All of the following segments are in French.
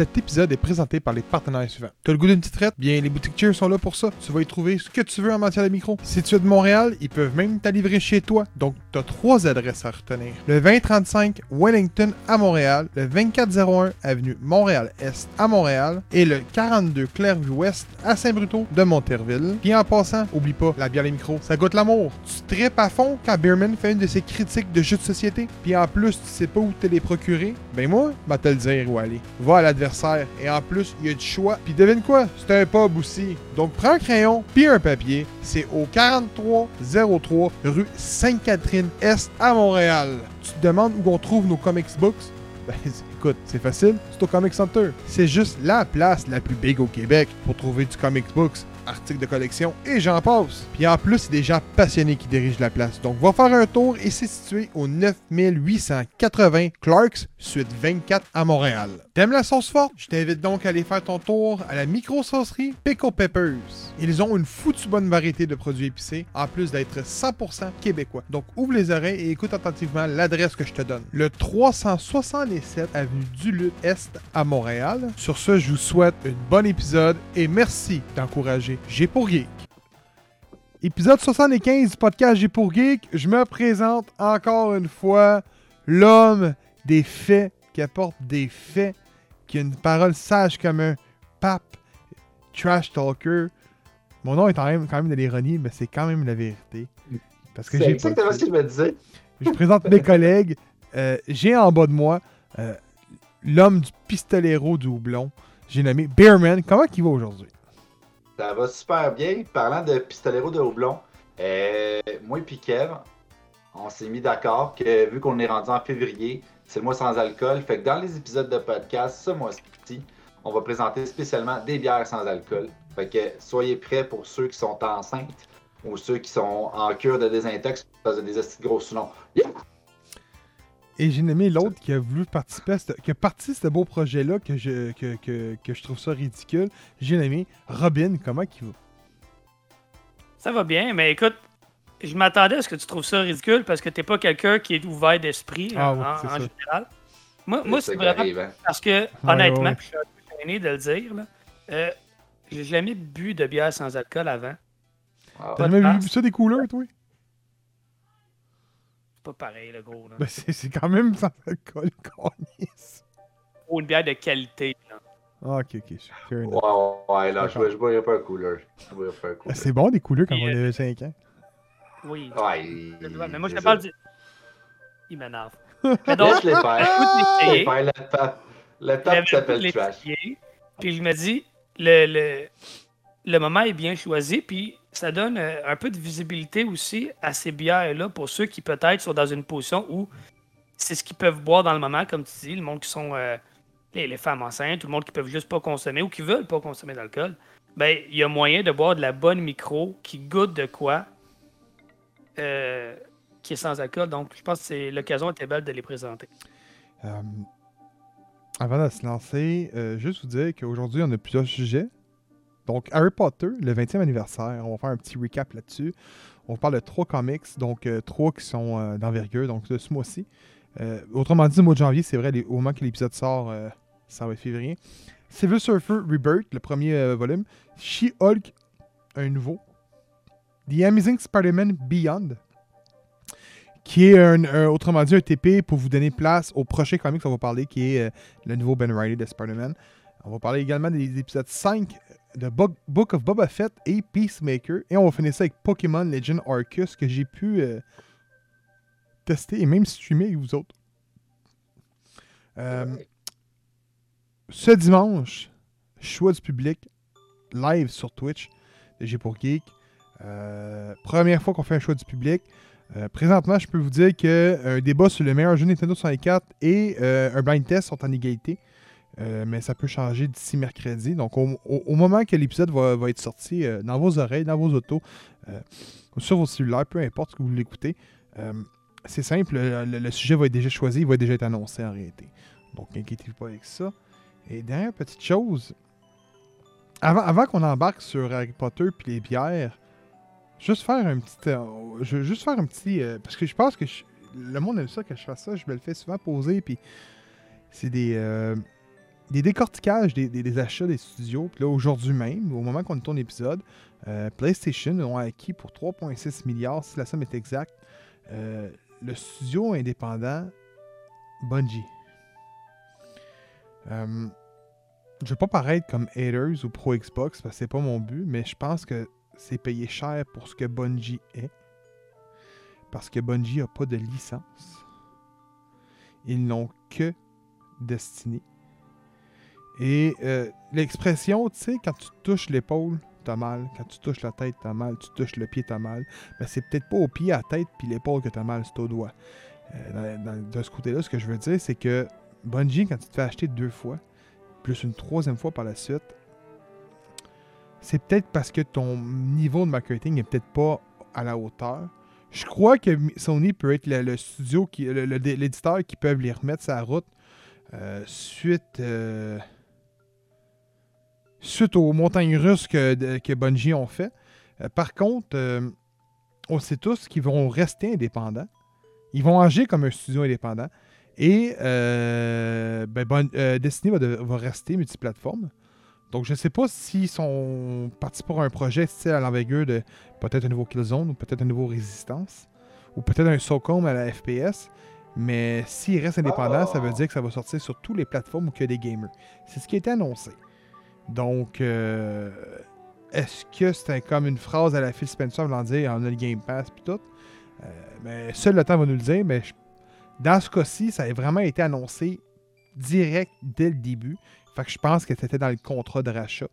Cet épisode est présenté par les partenaires suivants. T'as le goût d'une petite traite? Bien, les boutiques Cheers sont là pour ça. Tu vas y trouver ce que tu veux en matière de micro. Si tu es de Montréal, ils peuvent même t'en livrer chez toi. Donc, t'as trois adresses à retenir. Le 2035 Wellington à Montréal, le 2401 Avenue Montréal-Est à Montréal et le 42 Clairvue-Ouest à Saint-Bruto de Monterville. Puis en passant, oublie pas, la bière les micros, ça goûte l'amour. Tu tripes à fond quand Beerman fait une de ses critiques de jeux de société. Puis en plus, tu sais pas où te les procurer. Ben moi, va te le dire où aller. Va à l'adversaire. Et en plus, il y a du choix. Puis devine quoi? C'est un pub aussi. Donc prends un crayon puis un papier. C'est au 4303 rue Sainte-Catherine-Est à Montréal. Tu te demandes où on trouve nos comics books? Ben, écoute, c'est facile, c'est au Comic Center. C'est juste la place la plus big au Québec pour trouver du comics books, articles de collection et j'en passe. Puis en plus, c'est des gens passionnés qui dirigent la place. Donc va faire un tour et c'est situé au 9880 Clarks, suite 24 à Montréal. T'aimes la sauce forte? Je t'invite donc à aller faire ton tour à la micro-saucerie Pickle Peppers. Ils ont une foutue bonne variété de produits épicés, en plus d'être 100% québécois. Donc ouvre les oreilles et écoute attentivement l'adresse que je te donne. Le 367 avenue Duluth Est à Montréal. Sur ce, je vous souhaite un bon épisode et merci d'encourager J'ai pour Geek. Épisode 75 du podcast J'ai pour Geek. Je me présente encore une fois l'homme des faits, qui apporte des faits, qui a une parole sage comme un pape, trash talker. Mon nom est quand même, quand même de l'ironie, mais c'est quand même la vérité. Parce que C'est j'ai exactement ce que je me disais. je présente mes collègues. Euh, j'ai en bas de moi euh, l'homme du pistolero du houblon. J'ai nommé Bearman. Comment il va aujourd'hui? Ça va super bien. Parlant de pistolero de houblon, euh, moi et Kev, on s'est mis d'accord que vu qu'on est rendu en février, c'est le mois sans alcool. Fait que dans les épisodes de podcast, ce mois-ci, on va présenter spécialement des bières sans alcool. Fait que soyez prêts pour ceux qui sont enceintes ou ceux qui sont en cure de désintox parce que des de gros sous Et j'ai nommé l'autre qui a voulu participer à ce, qui a parti ce beau projet-là que je, que, que- que je trouve ça ridicule. J'ai nommé Robin. Comment il va? Ça va bien, mais écoute, je m'attendais à ce que tu trouves ça ridicule parce que t'es pas quelqu'un qui est ouvert d'esprit Ah en, oui, en- c'est en ça. général. Moi, moi c'est vraiment arrive, hein. parce que, honnêtement, ouais. je suis un peu gêné de le dire, là, euh, j'ai jamais bu de bière sans alcool avant. Ah, T'as jamais vu ça des couleurs, toi? C'est pas pareil, le gros. Là. Ben, c'est c'est quand même sans alcool, câlisse. Ou une bière de qualité. là. Ah, ok, ok. fair enough. Ouais, ouais, là, je D'accord. boirais pas un. Je boirais pas un Ah, couleur. C'est bon des couleurs quand on euh, avait 5 ans. Oui. Ouais, il- Mais moi, je te parle du. Il m'énerve. Mais donc, Laisse les faire. écoute, Les l'essayer. faire, le pape. Le pape s'appelle Trash. Puis je me dis, le, le, le moment est bien choisi, puis ça donne euh, un peu de visibilité aussi à ces bières-là pour ceux qui peut-être sont dans une position où c'est ce qu'ils peuvent boire dans le moment, comme tu dis, le monde qui sont euh, les, femmes enceintes, tout le monde qui peuvent juste pas consommer ou qui veulent pas consommer d'alcool. Ben, il y a moyen de boire de la bonne micro qui goûte de quoi euh, qui est sans alcool. Donc, je pense que l'occasion était belle de les présenter. Avant de se lancer, juste vous dire qu'aujourd'hui, on a plusieurs sujets. Donc, Harry Potter, le 20e anniversaire. On va faire un petit recap là-dessus. On parle de trois comics, donc euh, trois qui sont euh, d'envergure, donc de ce mois-ci. Euh, autrement dit, le mois de janvier, c'est vrai, au moment que l'épisode sort, ça va être février. Civil Surfer Rebirth, le premier volume. She-Hulk, un nouveau. The Amazing Spider-Man Beyond, qui est un, autrement dit un TP pour vous donner place au prochain comic qu'on va parler, qui est le nouveau Ben Riley de Spider-Man. On va parler également des épisodes 5 Bo- Book of Boba Fett et Peacemaker. Et on va finir ça avec Pokémon Legend Arceus que j'ai pu euh, tester et même streamer avec vous autres. Euh, ce dimanche, choix du public, live sur Twitch de G pour Geek. Euh, première fois qu'on fait un choix du public. Présentement, je peux vous dire qu'un débat sur le meilleur jeu Nintendo 64 et un blind test sont en égalité. Euh, mais ça peut changer d'ici mercredi. Donc, au, moment que l'épisode va, être sorti, euh, dans vos oreilles, dans vos autos, euh, sur vos cellulaires, peu importe ce que vous l'écoutez, euh, c'est simple, le, sujet va être déjà choisi, il va déjà être annoncé en réalité. Donc, inquiétez-vous pas avec ça. Et dernière petite chose, avant, qu'on embarque sur Harry Potter puis les bières, juste faire un petit. juste faire un petit. parce que je pense que le monde aime ça que je fasse ça. Je me le fais souvent poser. Puis c'est des. Des décorticages des, achats des studios. Puis là, aujourd'hui même, au moment qu'on tourne l'épisode, euh, PlayStation ont acquis pour 3,6 milliards, si la somme est exacte, euh, le studio indépendant Bungie. Euh, je vais pas paraître comme haters ou pro Xbox parce que c'est pas mon but, mais je pense que c'est payé cher pour ce que Bungie est. Parce que Bungie a pas de licence. Ils n'ont que Destiny. Et euh, l'expression, tu sais, quand tu touches l'épaule, t'as mal. Quand tu touches la tête, t'as mal. Tu touches le pied, t'as mal. Ben, c'est peut-être pas au pied, à la tête, puis l'épaule que t'as mal, c'est au doigt. Euh, de ce côté-là, ce que je veux dire, c'est que Bungie, quand tu te fais acheter deux fois, plus une troisième fois par la suite, c'est peut-être parce que ton niveau de marketing est peut-être pas à la hauteur. Je crois que Sony peut être le, studio, l'éditeur qui peuvent les remettre sa route euh, suite, suite aux montagnes russes que, que Bungie ont fait. Euh, par contre, euh, on sait tous qu'ils vont rester indépendants. Ils vont agir comme un studio indépendant. Et euh, ben, euh, Destiny va, de- va rester multiplateforme. Donc, je ne sais pas s'ils sont partis pour un projet style à l'envergure de peut-être un nouveau Killzone ou peut-être un nouveau Résistance ou peut-être un SOCOM à la FPS. Mais s'il reste indépendant, ça veut dire que ça va sortir sur toutes les plateformes où il y a des gamers. C'est ce qui a été annoncé. Donc, euh, est-ce que c'était comme une phrase à la Phil Spencer voulant dire on a le Game Pass puis tout? Euh, mais Seul le temps va nous le dire. Mais je- dans ce cas-ci, ça a vraiment été annoncé direct dès le début. Fait que je pense que c'était dans le contrat de rachat.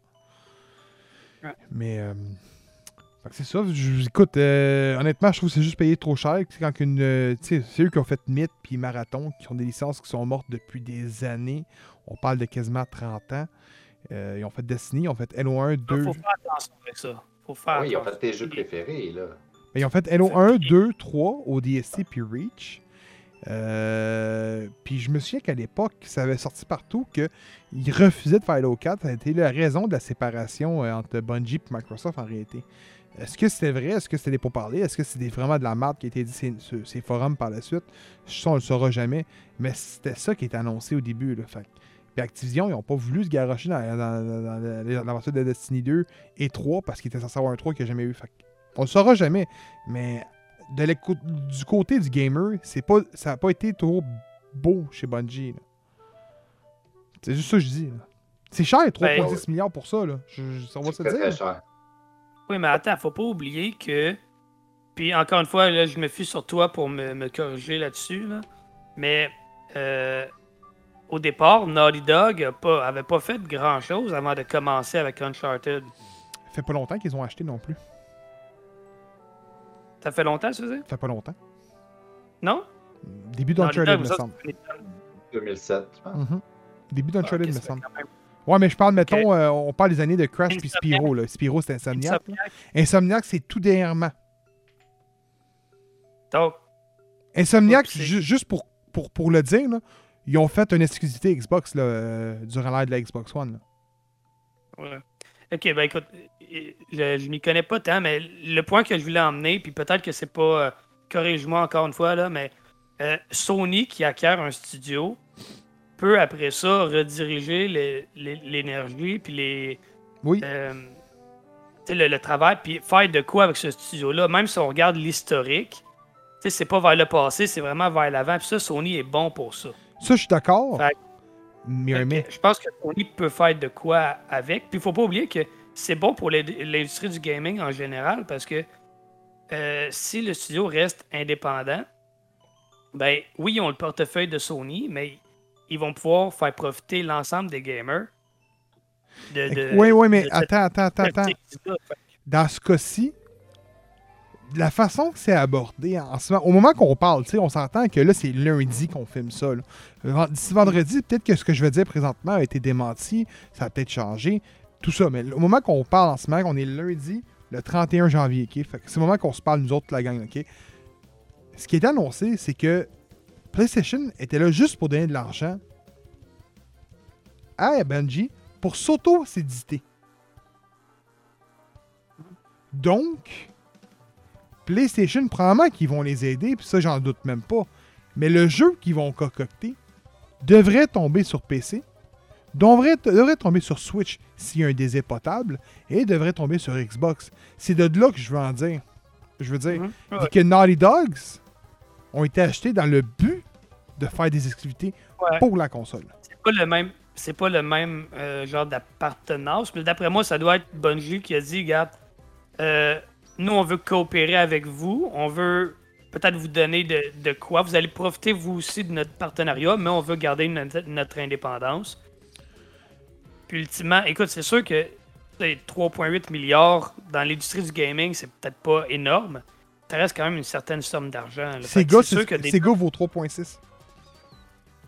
Ouais. Mais euh, c'est ça. Je- écoute, euh, honnêtement, je trouve que c'est juste payé trop cher. C'est quand euh, sais, c'est eux qui ont fait Myth puis Marathon, qui ont des licences qui sont mortes depuis des années. On parle de quasiment 30 ans. Euh, ils ont fait Destiny, ils ont fait Halo 1, 2. Il faut faire attention avec ça. faut faire Oui, ils ont fait tes jeux préférés, là. Mais ils ont fait Halo 1, 2, 3 au DSC puis Reach. Euh, puis je me souviens qu'à l'époque, ça avait sorti partout qu'ils refusaient de faire Halo 4. Ça a été la raison de la séparation euh, entre Bungie et Microsoft en réalité. Est-ce que c'était vrai? Est-ce que c'était des pourparlers? Est-ce que c'était vraiment de la merde qui a été dit sur ces, ces forums par la suite? Ça, on le saura jamais. Mais c'était ça qui était annoncé au début. Là. Fait que- Puis Activision, ils n'ont pas voulu se garocher dans, dans, dans- dans l'aventure de Destiny 2 et 3 parce qu'ils étaient censés avoir un 3 qu'il n'y a jamais eu. Fait on le saura jamais. Mais de du côté du gamer, c'est pas, ça n'a pas été trop beau chez Bungie. C'est juste ça que je dis. C'est cher, 3,6 milliards pour ça. Là. Je, je- ça va se C'est très, très dire. cher. Oui, mais attends, faut pas oublier que. Puis encore une fois, là, je me fie sur toi pour me, me corriger là-dessus. là. Mais euh, au départ, Naughty Dog pas, avait pas fait grand-chose avant de commencer avec Uncharted. Ça fait pas longtemps qu'ils ont acheté non plus. Ça fait longtemps, ça? Ça fait pas longtemps. Non? Début d'Uncharted, me ça, semble. c'est- 2007, je pense. Mhm. Début Ah, d'Uncharted, ok, me ça fait semble. Ouais, mais je parle, mettons, euh, on parle des années de Crash puis. Spyro. Là. Spyro, c'est Insomniac. Insomniac. C'est tout dernièrement. Donc, Insomniac, ju- juste pour, pour, pour le dire, là, ils ont fait une exclusivité Xbox là, euh, durant l'ère de la Xbox One. là. Ouais. Ok, ben écoute, euh, je, je m'y connais pas tant, mais le point que je voulais emmener, puis peut-être que c'est pas. euh, Corrige-moi encore une fois, là, mais euh, Sony qui acquiert un studio peut après ça rediriger l'énergie, puis les. Oui. euh, le, le travail, puis faire de quoi avec ce studio-là, même si on regarde l'historique, c'est pas vers le passé, c'est vraiment vers l'avant, puis ça, Sony est bon pour ça. Ça, je suis d'accord. Mais, Je pense que Sony peut faire de quoi avec. Puis il faut pas oublier que c'est bon pour l'in- l'industrie du gaming en général parce que euh, si le studio reste indépendant, ben oui, ils ont le portefeuille de Sony, mais ils vont pouvoir faire profiter l'ensemble des gamers. De, de- oui, oui, mais de attends, attends, attends, attends. Dans ce cas-ci, la façon que c'est abordé en ce moment, au moment qu'on parle, on s'entend que là, c'est lundi qu'on filme ça. D'ici vendredi, peut-être que ce que je veux dire présentement a été démenti, ça a peut-être changé, tout ça. Mais au moment qu'on parle en ce moment, on est lundi, le 31 janvier, OK? C'est le moment qu'on se parle, nous autres, la gang, OK? Ce qui est annoncé, c'est que PlayStation était là juste pour donner de l'argent à Bungie pour s'auto-séditer. Donc, PlayStation, probablement qu'ils vont les aider, puis ça, j'en doute même pas. Mais le jeu qu'ils vont concocter devrait tomber sur PC, devrait, devrait tomber sur Switch s'il y a un désir potable et devrait tomber sur Xbox. C'est de là que je veux en dire. Je veux dire, Ouais. que Naughty Dogs ont été achetés dans le but de faire des exclusivités Ouais. pour la console. C'est pas le même, c'est pas le même euh, genre d'appartenance. Mais d'après moi, ça doit être Bungie qui a dit, regarde, euh, nous on veut coopérer avec vous, on veut peut-être vous donner de, de quoi. Vous allez profiter vous aussi de notre partenariat, mais on veut garder notre, notre indépendance. Puis ultimement, écoute, c'est sûr que c'est 3,8 milliards dans l'industrie du gaming, c'est peut-être pas énorme. Ça reste quand même une certaine somme d'argent. c'est sûr que c'est- des ces gars vaut 3.6.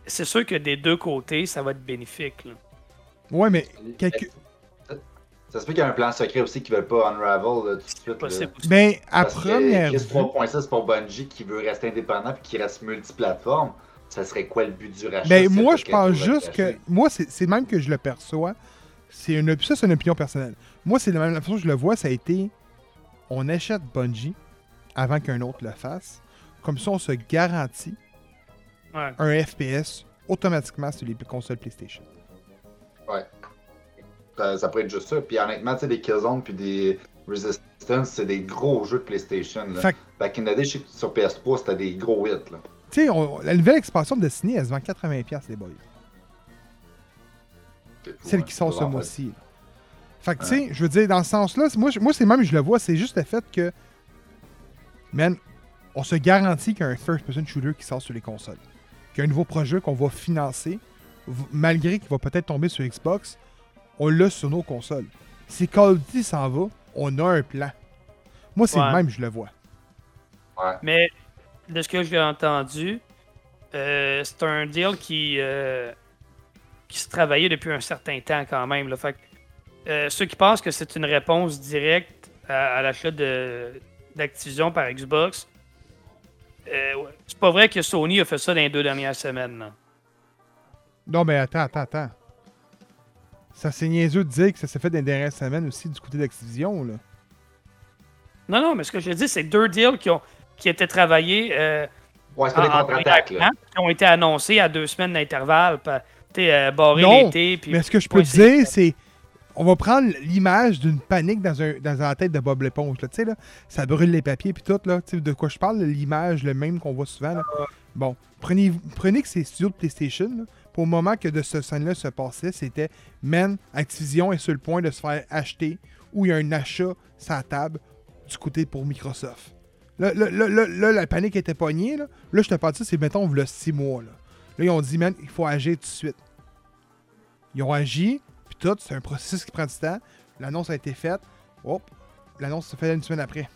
c'est sûr que des deux côtés, ça va être bénéfique. là. Ouais, mais Ça, se peut qu'il y a un plan secret aussi qui ne veut pas unravel là, tout de suite. là. Possible aussi. ben, à Parce première Chris vue, 3.6 pour Bungie qui veut rester indépendant puis qui reste multiplateforme, ça serait quoi le but du rachat? ben, si moi, je pense juste que. Moi, c'est même que je le perçois. C'est une, ça, c'est une opinion personnelle. Moi, c'est la même façon que je le vois, ça a été. On achète Bungie avant qu'un autre le fasse. Comme ça, on se garantit Ouais. un FPS automatiquement sur les consoles PlayStation. Ouais. Ça, ça pourrait être juste ça. Puis honnêtement, tu sais, des Killzone puis des Resistance, c'est des gros jeux de PlayStation. Là. Fait Back in the day, sur PS3, c'était des gros hits. Là. tu sais, on- la nouvelle expansion de Destiny, elle se vend 80$, les boys. Celle qui sort ce mois-ci. Fait que, tu sais, je veux dire, dans ce sens-là, moi, moi c'est même, je le vois, c'est juste le fait que, man, on se garantit qu'il y a un first-person shooter qui sort sur les consoles. Qu'il y a un nouveau projet qu'on va financer, malgré qu'il va peut-être tomber sur Xbox, on l'a sur nos consoles. Si Call of Duty s'en va, on a un plan. Moi, c'est Ouais. le même, je le vois. Ouais. Mais de ce que j'ai entendu, euh, c'est un deal qui, euh, qui se travaillait depuis un certain temps quand même. Là. Fait que, euh, ceux qui pensent que c'est une réponse directe à, à l'achat de- d'Activision par Xbox, euh, ouais. c'est pas vrai que Sony a fait ça dans les deux dernières semaines. Non, mais attends, attends, attends. Ça, c'est niaiseux de dire que ça s'est fait dans les dernières semaines aussi du côté d'Activision, là. Non, non, mais ce que je dis, c'est deux deals qui ont qui étaient travaillés euh, Ouais, c'est pas des contre-attaques. qui ont été annoncés à deux semaines d'intervalle. t'sais, euh, barré Non, l'été. puis- Mais ce que je peux Ouais, c'est- dire, c'est. On va prendre l'image d'une panique dans, un, dans la tête de Bob l'éponge. là. Tu sais, là, ça brûle les papiers puis tout. Là, Tu sais, de quoi je parle, l'image, le même qu'on voit souvent. là. Bon, prenez, prenez que ces studios de PlayStation, là, pour le moment que de ce scène-là se passait, c'était Man, Activision est sur le point de se faire acheter ou il y a un achat la table du côté pour Microsoft. Là, la panique était pognée. Là, je te parle de ça, c'est mettons, le 6 mois. Là. là, ils ont dit, man, il faut agir tout de suite. Ils ont agi, puis tout, c'est un processus qui prend du temps. L'annonce a été faite. Hop, l'annonce se fait une semaine après.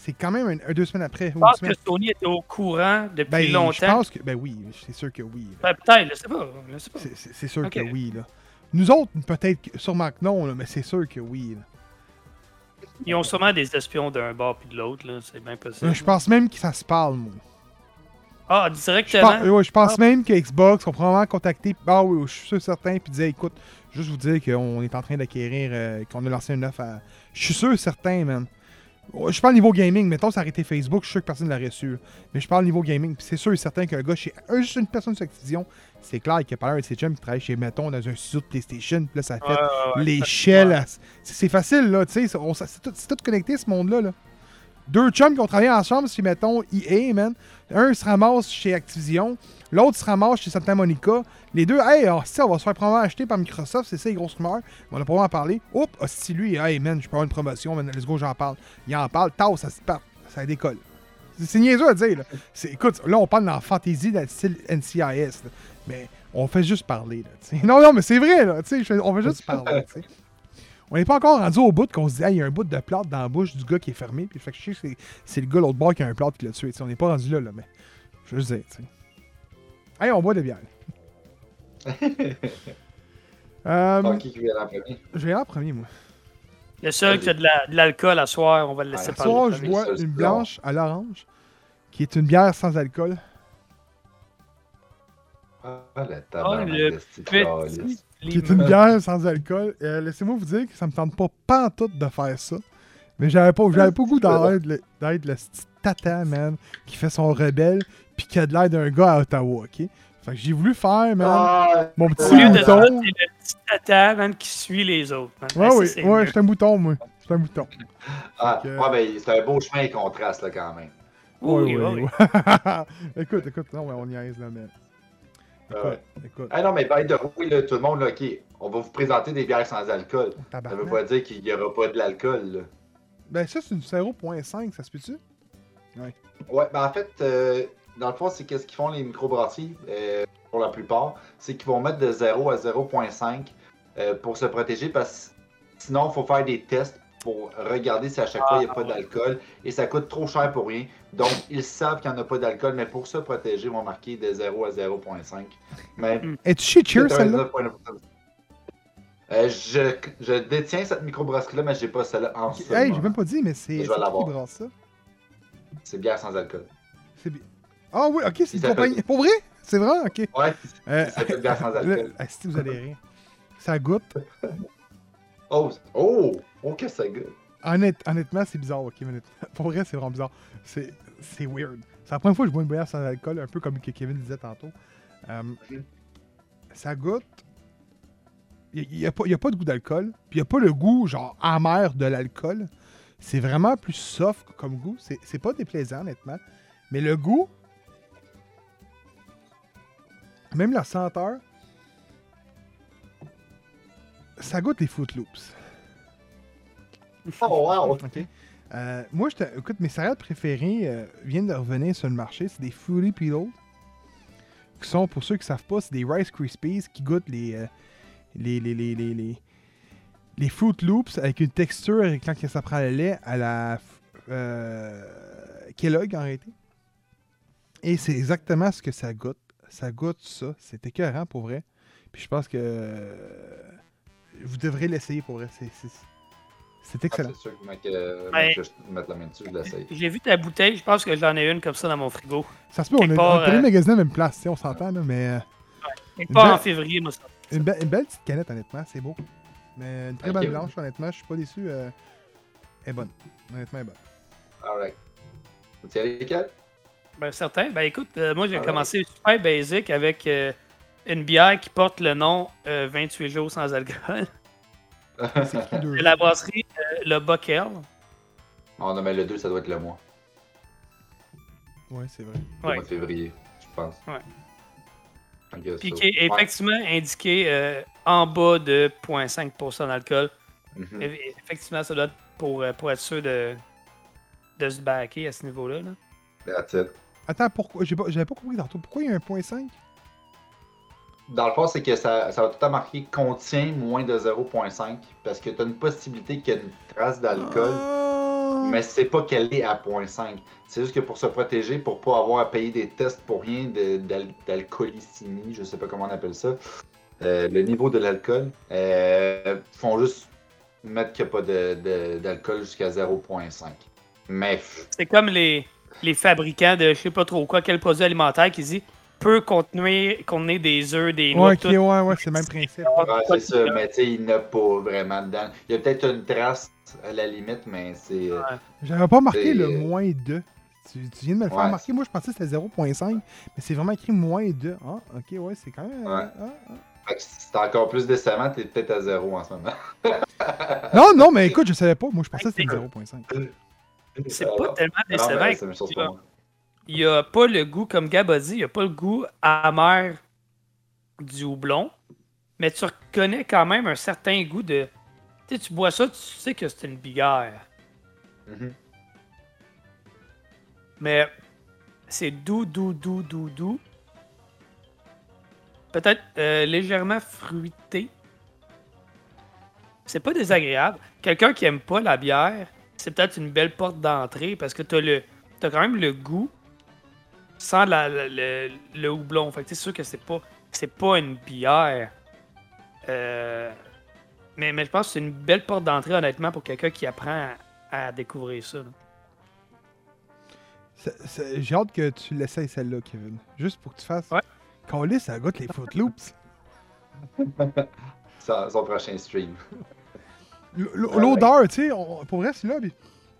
C'est quand même un, deux semaines après. Je pense que Sony était au courant depuis Ben, longtemps. je pense que. Ben oui, c'est sûr que oui. Ben, peut-être, je sais pas. Je sais pas. C'est- sûr que oui. Là. Nous autres, peut-être, sûrement que non, là, mais c'est sûr que oui. là. Ils ont sûrement des espions d'un bord puis de l'autre, là. C'est bien possible. Euh, Je pense même que ça se parle, moi. Ah, Je directement? pense, ouais, je pense Ah. même que Xbox ont probablement contacté. Ah oui, je suis sûr certain, puis disait écoute, juste vous dire qu'on est en train d'acquérir, euh, qu'on a lancé une offre à. Je suis sûr certain, man. Je parle niveau gaming, mettons, ça aurait été Facebook, je suis sûr que personne ne l'aurait su. Mais je parle niveau gaming, puis c'est sûr et certain qu'un gars chez. Un, juste une personne sur Activision, c'est clair qu'il y a pas un de ses chums qui travaille chez, mettons, dans un studio de PlayStation, puis là, ça fait Ouais, ouais, ouais. l'échelle. À- C'est facile, là, tu sais. tout, c'est tout connecté, ce monde-là. Là. Deux chums qui ont travaillé ensemble chez, mettons, EA, man. Un se ramasse chez Activision, l'autre se ramasse chez Santa Monica. Les deux, hey, ah, si, on va se faire probablement acheter par Microsoft, c'est ça les grosses rumeurs. On a probablement parlé. Oups, ah, si lui, hey, man, je peux avoir une promotion, man, let's go, j'en parle. Il en parle, tao, ça se part, ça décolle. C'est- niaiseux à dire, là. Écoute, là, on parle dans la fantaisie, dans le style NCIS, là. Mais on fait juste parler, là, tu sais. Non, non, mais c'est vrai, là, tu sais, je fais- on fait juste parler, tu sais. On n'est pas encore rendu au bout qu'on se dit, hey, il y a un bout de plâtre dans la bouche du gars qui est fermé. Puis fait que je sais que c'est- le gars l'autre bord qui a un plâtre qui l'a tué. On n'est pas rendu là, là, mais je veux juste dire, tu sais. Hey, on boit de bière. euh, Bon, qui qui vient en premier? je vais aller en premier, moi. Le seul qui a de la- de l'alcool à soir, on va le laisser parler. soir, je bois une blanche à l'orange, qui est une bière sans alcool. Ah, Ah, tabarnak le de petit. Qui est une bière sans alcool. Euh, Laissez-moi vous dire que ça me tente pas pantoute de faire ça. Mais j'avais pas, j'avais pas goût d'être le, d'être le petit tata, man, qui fait son rebelle, puis qui a de l'air d'un gars à Ottawa, ok? Fait que j'ai voulu faire, man, Ah, mon petit lieu de ça, le petit tata, man, qui suit les autres. man. Ouais, Ben, ça, oui, c'est ouais, j'étais un bouton, moi. J'étais un bouton. ah, que- ouais, ben, c'est un beau chemin et contraste, là, quand même. Oui, Ouais, oui, ouais, oui. ouais. écoute, écoute, non, ouais, on niaise, là, mais. Ah ouais. Écoute, écoute, Ah non, mais by the way, là, tout le monde, là, OK, on va vous présenter des bières sans alcool. Ça veut pas dire qu'il n'y aura pas de l'alcool, là. Ben, ça, c'est une 0.5, ça se peut-tu? Ouais, ben en fait, euh, dans le fond, c'est qu'est-ce qu'ils font les microbrasseries, euh, pour la plupart, c'est qu'ils vont mettre de 0 à 0.5 euh, pour se protéger parce que sinon, il faut faire des tests pour regarder si à chaque fois il n'y a pas d'alcool et ça coûte trop cher pour rien. Donc, ils savent qu'il n'y en a pas d'alcool, mais pour se protéger, ils vont marquer de 0 à 0.5. Mais Es-tu chez Cheers, celle-là? 99,9%. Euh, je, je détiens cette microbrasserie-là, mais j'ai pas celle-là en ce Hey, j'ai même pas dit, mais c'est. Je vais c'est l'avoir. C'est bière sans alcool. C'est bien. Ah oui, ok, c'est une compagnie. Pour vrai? C'est vrai? Ok. Ouais, Euh, s'appelle bière sans alcool. ah, si vous allez rire. Ça goûte. Oh, oh, oh, que ça goûte. Honnête, honnêtement, c'est bizarre, honnêtement, Pour vrai, c'est vraiment bizarre. C'est c'est weird. C'est la première fois que je bois une bière sans alcool, un peu comme Kevin disait tantôt. Euh, ça goûte. Il n'y a, a pas de goût d'alcool. Puis il n'y a pas le goût, genre, amer de l'alcool. C'est vraiment plus soft comme goût. C'est c'est pas déplaisant, honnêtement. Mais le goût. Même la senteur. Ça goûte les Fruit Loops. Oh, wow. Euh, moi, j'étais- écoute, mes céréales préférées euh, viennent de revenir sur le marché. C'est des Fruity Pebbles. Qui sont, pour ceux qui ne savent pas, c'est des Rice Krispies qui goûtent les, euh, les, les, les, les, les, Fruit Loops avec une texture, quand ça prend le lait, à la euh, Kellogg en réalité. Et c'est exactement ce que ça goûte. Ça goûte ça. C'est écœurant pour vrai. Puis je pense que vous devrez l'essayer pour vrai. C'est- C'est Ah, excellent. c'est sûr que mec, euh, Ouais. mec, je vais mettre la main dessus, je l'essaye. J'ai vu ta bouteille, je pense que j'en ai une comme ça dans mon frigo. Ça se peut, on Quelque on les euh, magasins à la même place, on s'entend, là, mais euh, Quelque part Ben- en février, moi, ça. une, be- une belle petite canette, honnêtement, c'est beau. Mais une très Ok. belle blanche, honnêtement, je suis pas déçu. euh, elle est bonne. Honnêtement, elle est bonne. Alright. Tu y Kat? Ben, certain. Ben, écoute, euh, moi, j'ai commencé super basic avec euh, une bière qui porte le nom euh, 28 jours sans alcool. C'est deux? La brasserie euh, Le Bockel. On a mais le 2, ça doit être le mois. Ouais, c'est vrai. Le Ouais. mois de février, je pense. Ouais. Ok, Puis qui est ouais. effectivement indiqué euh, en bas de 0.5% d'alcool. Mhm. Eff- Effectivement, ça doit être pour, euh, pour être sûr de, de se backer à ce niveau-là. là. That's it. Attends, pourquoi j'ai pas- J'avais pas compris tantôt. Pourquoi il y a un point 5 Dans le fond, c'est que ça, ça va tout le temps marquer contient moins de 0.5 parce que tu as une possibilité qu'il y ait une trace d'alcool, Ah! mais c'est pas qu'elle est à 0.5. C'est juste que pour se protéger, pour pas avoir à payer des tests pour rien de- d'al- d'alcoolissémie, je sais pas comment on appelle ça, euh, le niveau de l'alcool, euh, font juste mettre qu'il n'y a pas d'alcool jusqu'à 0.5. Mais C'est comme les, les fabricants de je sais pas trop quoi, quel produit alimentaire qui dit peut contenir, contenir des œufs, des noix, Ouais, tout. ouais, ouais, c'est le même principe. ouais, c'est ça, mais tu sais, il n'y en a pas vraiment dedans. Il y a peut-être une trace à la limite, mais c'est. euh, J'avais pas marqué le moins 2. Tu, tu viens de me le faire Ouais. marquer. Moi, je pensais que c'était 0.5, mais c'est vraiment écrit moins 2. Ah, ok, ouais, c'est quand même. Ouais. ah, ah. Fait que si c'est encore plus décevant, t'es peut-être à zéro en ce moment. Non, non, mais écoute, je savais pas. Moi, je pensais que c'était 0.5. C'est pas tellement Non, décevant. mais Il n'y a pas le goût, comme Gab a dit, il n'y a pas le goût amer du houblon, mais tu reconnais quand même un certain goût de. Tu sais, tu bois ça, tu sais que c'est une bière. Mhm. Mais c'est doux, doux, doux, doux, doux. Peut-être euh, légèrement fruité. C'est pas désagréable. Quelqu'un qui aime pas la bière, c'est peut-être une belle porte d'entrée parce que t'as le t'as quand même le goût sans la- la- le, le houblon. Fait que c'est sûr que c'est pas c'est pas une bière. Euh, mais, mais je pense que c'est une belle porte d'entrée honnêtement pour quelqu'un qui apprend à, à découvrir ça. là. C'est- c'est- J'ai hâte que tu l'essayes celle-là, Kevin. Juste pour que tu fasses. Ouais. Callis, ça goûte les Fruit Loops. Son, prochain stream. L'odeur, tu sais, pour vrai, celui-là, puis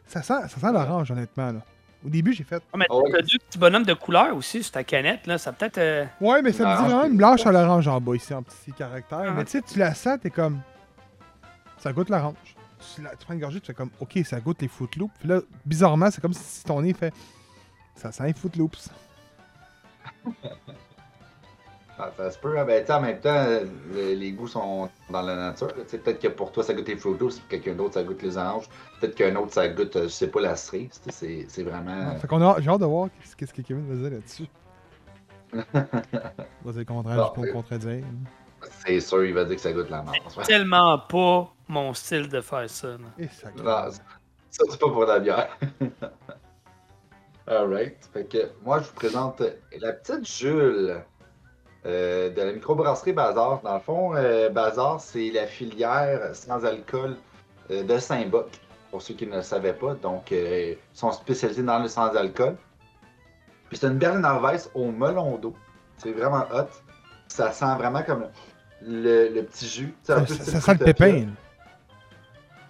ça sent, ça sent l'orange, honnêtement. Là. Au début, j'ai fait. Ah, mais Oh, t'as oui. deux petits bonhommes de couleur aussi sur ta canette, là. Ça peut-être. euh, Ouais, mais ça me Ah, dit je vraiment peux- blanche à l'orange en bas ici, en petit caractère. Ah. Mais tu sais, tu la sens, t'es comme. Ça goûte l'orange. Tu, la- tu prends une gorgée, tu fais comme, ok, ça goûte les Fruit Loops. Puis là, bizarrement, c'est comme si ton nez fait. Ça sent les Fruit Loops. Ah, ça se peut, hein. ben, en même temps, le- les goûts sont dans la nature. là. Tu sais, Peut-être que pour toi, ça goûte les Fruit Loops, pour quelqu'un d'autre, ça goûte les oranges. Peut-être qu'un autre, ça goûte, euh, je sais pas, la cerise. C'est c'est vraiment. Fait qu'on a, j'ai hâte de voir qu'est-ce qu'est-ce que Kevin va dire là-dessus. Va dire le contraire, Bon, euh, me contredire. C'est sûr, il va dire que ça goûte la mort. tellement pas mon style de faire ça. Et ça Non, ça, c'est pas pour la bière. Alright. Fait que moi, je vous présente la petite Jules euh, de la microbrasserie Bazar. Dans le fond, euh, Bazar, c'est la filière sans alcool euh, de Saint-Boc, pour ceux qui ne le savaient pas. Donc, ils sont spécialisés dans le sans alcool. Puis c'est une Berliner Weiss au melon d'eau. C'est vraiment hot. Ça sent vraiment comme le, le petit jus. Un Ça, sent le pépin.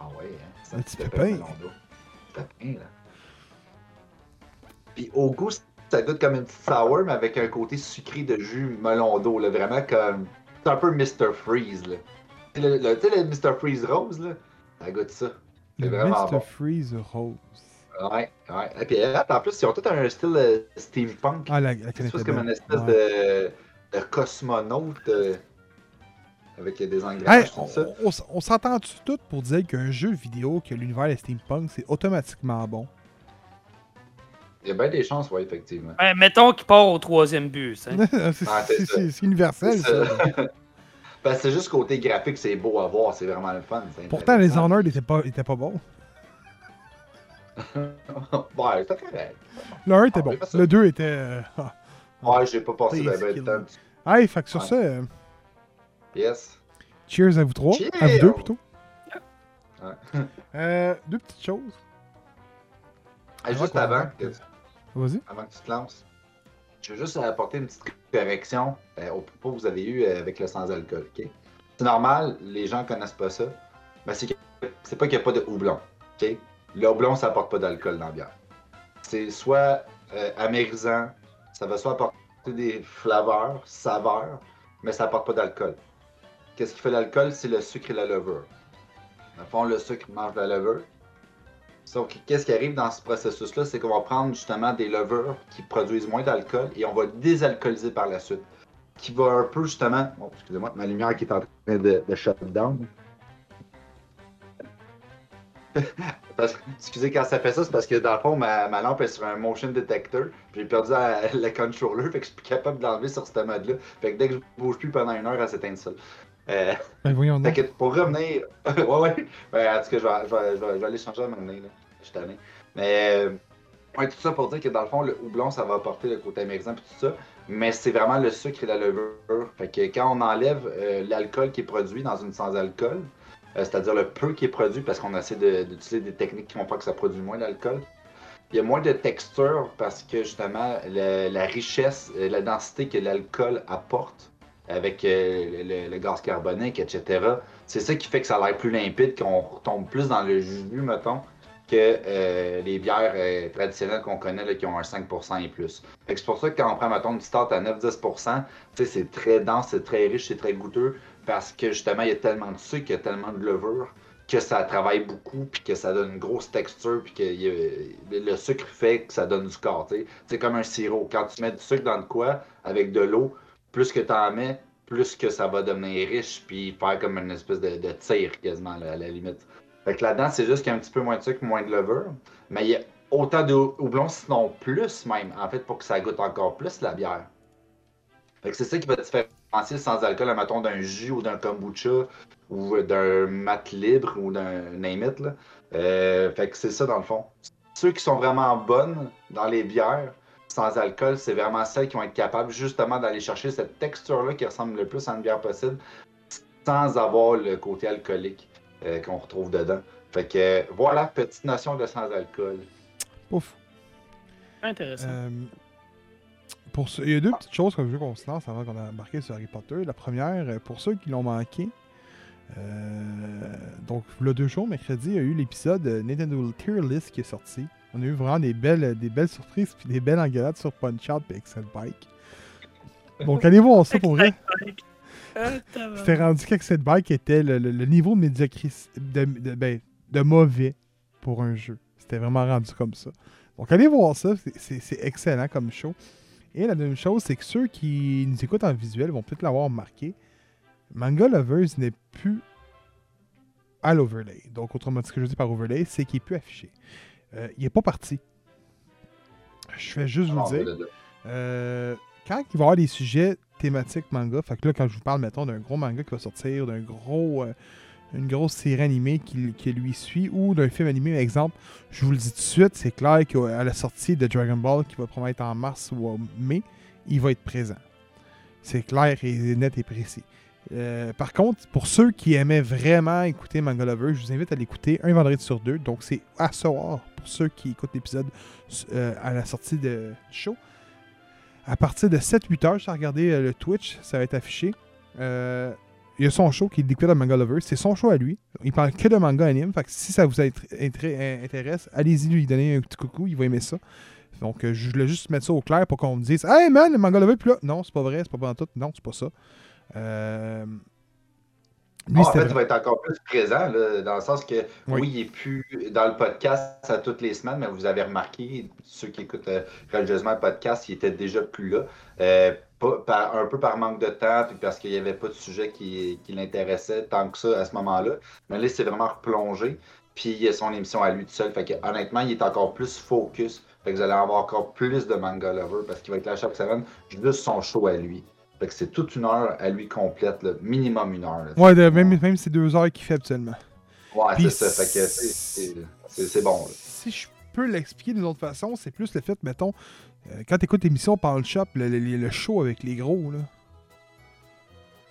Ah ouais, hein? C'est Un petit pépin. melon d'eau. Pépin, là. Puis au goût, ça goûte comme une petite sour, mais avec un côté sucré de jus melon d'eau, là. Vraiment comme. C'est un peu Mr. Freeze, là. Tu sais, le Mr. Freeze rose, là? Ça goûte ça. C'est Le vraiment Mr. bon. Freeze Rose. Ouais, ouais. Et puis en plus, ils ont tout un style euh, steampunk. Ah, la, la c'est est comme une espèce Ouais. de, de cosmonaute euh, avec des Hey, engrenages, on on s'entend-tu tout pour dire qu'un jeu vidéo que l'univers de steampunk, c'est automatiquement bon? Il y a bien des chances, ouais, effectivement. Ben, mettons qu'il part au troisième but. sais. c'est Ah, c'est universel, C'est ça. ça. Ben, c'est juste côté graphique, c'est beau à voir, c'est vraiment le fun. Pourtant, les. Honored n'étaient pas, étaient pas bons. ouais, c'est correct. Le 1 était Ah, bon. oui. Le 2 était... euh, ah. Ouais, j'ai pas passé de skill. temps. Hey, fait que sur Ouais. ça, euh, Yes. cheers à vous trois. Cheers! À vous deux, plutôt. Ouais. Euh, deux petites choses. Ah, juste avant, que, Avant que tu te lances, je veux juste apporter une petite correction euh, au propos que vous avez eu euh, avec le sans-alcool. C'est normal, les gens connaissent pas ça, mais c'est pas qu'il n'y a pas de houblon. Le houblon, ça apporte pas d'alcool dans la bière. C'est soit euh, amérisant, ça va soit apporter des flaveurs, saveurs, mais ça apporte pas d'alcool. Qu'est-ce qui fait l'alcool? C'est le sucre et la levure. Dans le fond, le sucre mange la levure. Sauf que qu'est-ce qui arrive dans ce processus-là, c'est qu'on va prendre justement des levures qui produisent moins d'alcool et on va désalcooliser par la suite. Qui va un peu justement. Bon, excusez-moi, ma lumière qui est en train de, de shut down. Parce excusez, quand ça fait ça, c'est parce que dans le fond, ma, lampe est sur un motion detector. J'ai perdu la- le controller, fait que je suis plus capable de l'enlever sur ce mode-là. Fait que dès que je bouge plus pendant une heure, elle s'éteint seule. Euh, Ben voyons pour revenir. ouais, ouais. Ben, en tout cas, je vais, je vais- je vais- je vais aller changer à maintenant. Là. Je suis tanné. Mais, euh, ouais, tout ça pour dire que dans le fond, le houblon, ça va apporter le côté américain et tout ça. Mais c'est vraiment le sucre et la levure. Fait que quand on enlève euh, l'alcool qui est produit dans une sans-alcool, euh, c'est-à-dire le peu qui est produit, parce qu'on essaie de- d'utiliser des techniques qui vont faire que ça produit moins d'alcool, il y a moins de texture parce que justement, le- la richesse, la densité que l'alcool apporte avec euh, le, gaz carbonique, etc. C'est ça qui fait que ça a l'air plus limpide, qu'on retombe plus dans le jus, mettons, que euh, les bières euh, traditionnelles qu'on connaît là, qui ont un 5% et plus. C'est pour ça que quand on prend, mettons, une start à 9-10%, tu sais, c'est très dense, c'est très riche, c'est très goûteux, parce que justement, il y a tellement de sucre, il y a tellement de levure, que ça travaille beaucoup, puis que ça donne une grosse texture, puis que le sucre fait que ça donne du corps. C'est comme un sirop. Quand tu mets du sucre dans de quoi, avec de l'eau, plus que tu en mets, plus que ça va devenir riche, puis faire comme une espèce de, tir quasiment à la limite. Fait que là-dedans, c'est juste qu'il y a un petit peu moins de sucre, moins de levure, mais il y a autant de houblon, sinon plus même, en fait, pour que ça goûte encore plus la bière. Fait que c'est ça qui va différencier sans alcool, mettons, d'un jus ou d'un kombucha ou d'un mat libre ou d'un name it, là. Euh, fait que c'est ça dans le fond. Ceux qui sont vraiment bonnes dans les bières, sans alcool, c'est vraiment celles qui vont être capables justement d'aller chercher cette texture-là qui ressemble le plus à une bière possible sans avoir le côté alcoolique euh, qu'on retrouve dedans. Fait que euh, voilà, petite notion de sans alcool. Pouf. Intéressant. Euh, pour ce- Il y a deux petites choses que je veux qu'on se lance avant qu'on a embarqué sur Harry Potter. La première, euh, pour ceux qui l'ont manqué, euh, donc le deux jours, mercredi, il y a eu l'épisode Nintendo Tier List qui est sorti. On a eu vraiment des belles, des belles surprises puis des belles engueulades sur Punch Out et Excel Bike. Donc allez voir ça pour vrai? Ah, C'était rendu qu'Excel Bike était le, le- le niveau de médiocrisme, de, de, ben, de mauvais pour un jeu. C'était vraiment rendu comme ça. Donc allez voir ça, c'est- excellent comme show. Et la deuxième chose, c'est que ceux qui nous écoutent en visuel vont peut-être l'avoir remarqué. Manga Lovers n'est plus à l'overlay. Donc autrement dit, ce que je dis par overlay, c'est qu'il est plus affiché. Euh, il est pas parti. Je vais juste vous Non, dire. là. Euh, quand il va y avoir des sujets thématiques manga, fait que là, quand je vous parle, mettons, d'un gros manga qui va sortir, d'un gros, euh, une grosse série animée qui, qui lui suit, ou d'un film animé, par exemple, je vous le dis tout de suite, c'est clair qu'à la sortie de Dragon Ball, qui va probablement être en mars ou en mai, il va être présent. C'est clair et net et précis. Euh, par contre, pour ceux qui aimaient vraiment écouter Manga Lover, je vous invite à l'écouter un vendredi sur deux. Donc, c'est à soir pour ceux qui écoutent l'épisode euh, à la sortie de, du show. À partir de 7-8 heures, je regardé euh, le Twitch, ça va être affiché. Euh, il y a son show qui est découvert de Manga Lover. C'est son show à lui. Il parle que de manga anime. Fait si ça vous intéresse, allez-y lui donner un petit coucou. Il va aimer ça. Donc, je voulais juste mettre ça au clair pour qu'on me dise Hey man, le Manga Lover, puis là, non, c'est pas vrai, c'est pas tout. Non, c'est pas ça. Euh, lui, Ah, en fait, il va être encore plus présent, là, dans le sens que, Oui. oui. il n'est plus dans le podcast à toutes les semaines, mais vous avez remarqué, ceux qui écoutent euh, religieusement le podcast, il était déjà plus là. Euh, pas- par- un peu par manque de temps, puis parce qu'il n'y avait pas de sujet qui, qui l'intéressait tant que ça à ce moment-là. Mais là, c'est vraiment replongé, puis il a son émission à lui tout seul. Fait que, honnêtement, il est encore plus focus. Fait que vous allez avoir encore plus de manga lover, parce qu'il va être là chaque semaine, juste son show à lui. Fait que c'est toute une heure à lui complète, là, minimum une heure. là. Ouais, de- même, même c'est deux heures qu'il fait habituellement. Ouais, c'est ça. Fait que c'est- bon. là. Si je peux l'expliquer d'une autre façon, c'est plus le fait, mettons, euh, quand tu écoutes l'émission Pound Shop, le, le- le show avec les gros, là.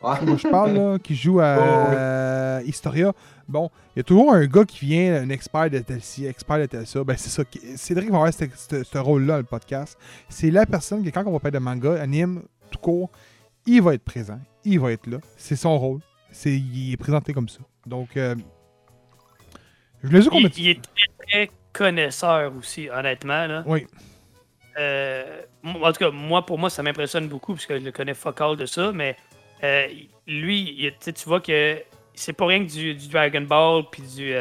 Ouais. Moi, je parle, là, qui joue à Oh, euh, Historia. Bon, il y a toujours un gars qui vient, un expert de tel ci, expert de tel ça. Ben, c'est ça. qui- Cédric va avoir ce, rôle-là, dans le podcast. C'est la personne qui, quand on va parler de manga, anime, tout court, il va être présent. Il va être là. C'est son rôle. C'est, il est présenté comme ça. Donc, euh, je voulais juste qu'on Il, il est très, très connaisseur aussi, honnêtement. Là. Oui. Euh, en tout cas, moi, pour moi, ça m'impressionne beaucoup parce que je le connais focal de ça, mais euh, lui, il- tu vois que c'est pas rien que du, du Dragon Ball puis du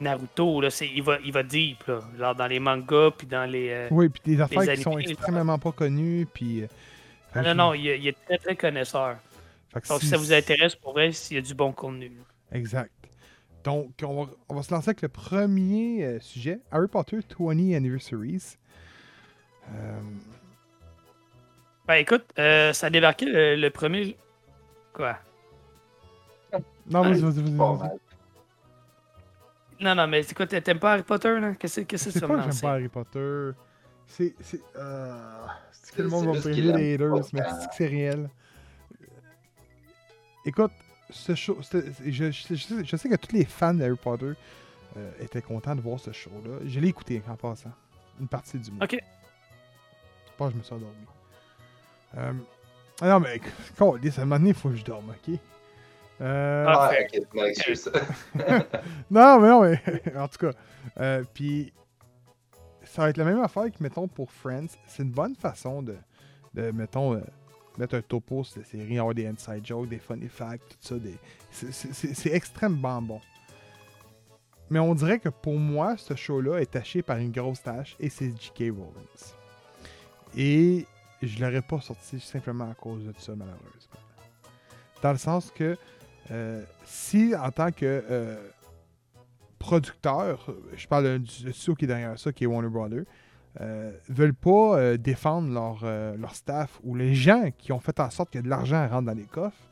Naruto. Là, c'est- il, va, il va deep, là, genre dans les mangas puis dans les. Oui, puis des affaires qui sont extrêmement pas connues. Puis. Fait Non, non, non, il, il est très, très connaisseur. Donc, si- ça vous intéresse, pour vrai, s'il y a du bon contenu. Exact. Donc, on va, on va se lancer avec le premier euh, sujet Harry Potter 20 Anniversaries. Euh, Ben écoute, euh, ça a débarqué le, le premier. Quoi? Non, vas-y, vas-y, vas-y. Vas-y. Non, non, mais c'est quoi, t'aimes pas Harry Potter, là? Qu'est-ce que qu'est-ce que C'est ça que j'aime pas Harry Potter. C'est. C'est. Euh... Que le monde va me les haters, pas mais c'est que c'est réel. Écoute, ce show. Je, je- je sais, je sais que tous les fans d'Harry Potter euh, étaient contents de voir ce show-là. Je l'ai écouté en passant. Une partie du mois. Ok. Je pense que je me suis endormi. Euh, Ah non, mais quand à un moment donné, il faut que je dorme, ok? Euh, Ah. Ok. Non, mais non, mais en tout cas. euh, Puis, ça va être la même affaire que, mettons, pour Friends. C'est une bonne façon de, de mettons, euh, mettre un topo sur la série, avoir des inside jokes, des funny facts, tout ça. Des... c'est- extrêmement bon. Mais on dirait que pour moi, ce show-là est taché par une grosse tâche et c'est J.K. Rowling. Et je l'aurais pas sorti simplement à cause de ça, malheureusement. Dans le sens que euh, si en tant que euh, producteur, je parle du studio qui est derrière ça, qui est Warner Brothers, euh, veulent pas euh, défendre leur, euh, leur staff ou les gens qui ont fait en sorte que de l'argent rentre dans les coffres,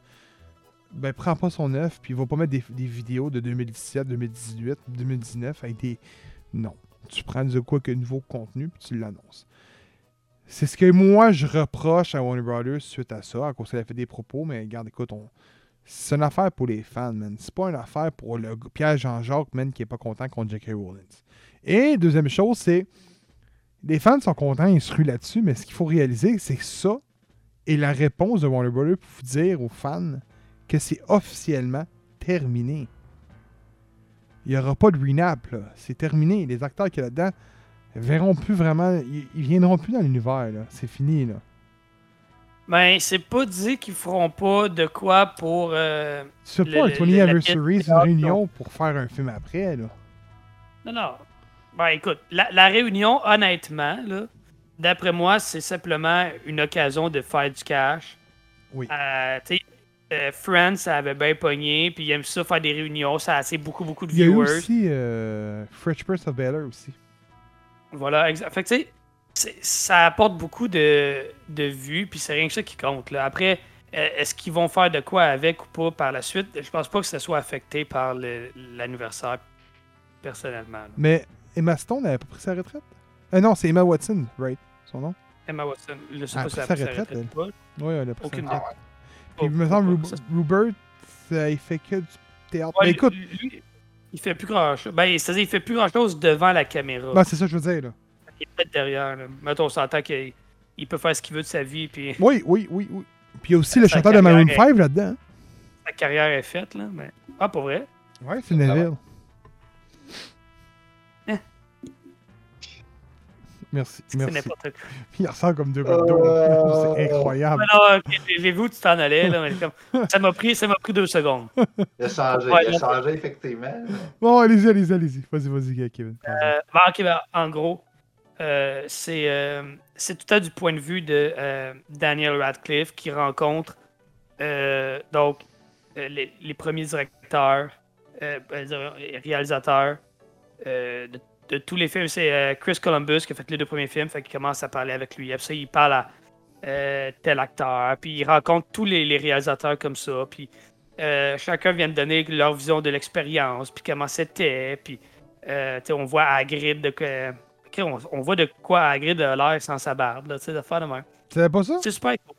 ben prends pas son œuf puis va pas mettre des, des vidéos de 2017, 2018, 2019 avec des. Non. Tu prends de quoi que nouveau contenu puis tu l'annonces. C'est ce que moi je reproche à Warner Brothers suite à ça, à cause qu'elle a fait des propos, mais regarde, écoute, on, c'est une affaire pour les fans, man. C'est pas une affaire pour le Pierre Jean-Jacques, man, qui est pas content contre J.K. Rowling. Et deuxième chose, c'est. Les fans sont contents, ils se ruent là-dessus, mais ce qu'il faut réaliser, c'est que ça est la réponse de Warner Bros. pour vous dire aux fans que c'est officiellement terminé. Il n'y aura pas de renap, là. C'est terminé. Les acteurs qui sont là-dedans, verront plus vraiment. Ils, ils viendront plus dans l'univers, là. C'est fini, là. Ben, c'est pas dit qu'ils feront pas de quoi pour. euh, Le- pas un le- 20 le- la Anniversary, c'est une réunion pour faire un film après, là. Non, non. Ben, écoute, la, la réunion, honnêtement, là, d'après moi, c'est simplement une occasion de faire du cash. Oui. Euh, tu sais, euh, Friends, ça avait bien pogné, puis ils aiment ça faire des réunions, ça a assez beaucoup, beaucoup de Il y a eu viewers. aussi euh, Fresh Prince of Bel-Air aussi. Voilà, exact. Fait que, tu sais, c'est- ça apporte beaucoup de, de vues, puis c'est rien que ça qui compte. Là. Après, euh, est-ce qu'ils vont faire de quoi avec ou pas par la suite? Je pense pas que ça soit affecté par l'anniversaire, personnellement. là. Mais Emma Stone n'avait pas pris sa retraite? Euh, non, c'est Emma Watson, right? Son nom? Emma Watson, je sais Ah, pas si elle a pris sa retraite, retraite elle. pas. Oui, elle a pris Aucune sa retraite. Puis, il me Oh, semble, oh, ça- Rupert, ça, il fait que du théâtre. Ouais, Mais écoute, lui- lui, il fait plus grand chose. Ben, c'est-à-dire, il fait plus grand chose devant la caméra. ben, c'est ça que je veux dire, là. Il est peut-être derrière. Là. Mettons, on s'entend qu'il il peut faire ce qu'il veut de sa vie, puis Oui, oui, oui, oui. Puis il y a aussi le chanteur de Maroon carrière 5 là-dedans. sa carrière est faite. Là. Mais... Ah, pour vrai? Ouais, c'est Neville. Hein? Merci, C'est merci. n'importe quoi. Il ressort comme deux gouttes d'eau. Euh, C'est incroyable. Ah non, j'ai vu où tu t'en allais. Là, mais comme- ça m'a pris, ça m'a pris deux secondes. Il a changé, Ouais, il a changé effectivement. Bon, allez-y, allez-y, allez-y. Vas-y, vas-y, Kevin. Euh, ok, ben, en gros, euh, c'est euh, c'est tout à du point de vue de euh, Daniel Radcliffe qui rencontre donc les, les premiers directeurs, dire, réalisateurs de, tous les films. C'est Chris Columbus qui a fait les deux premiers films, fait qu'il commence à parler avec lui. Après ça, il parle à tel acteur, puis il rencontre tous les, réalisateurs comme ça, puis chacun vient de donner leur vision de l'expérience, puis comment c'était, puis on voit Hagrid de on, on voit de quoi Hagrid a l'air sans sa barbe, là, tu sais, de faire de même. Tu savais pas ça? C'est super cool.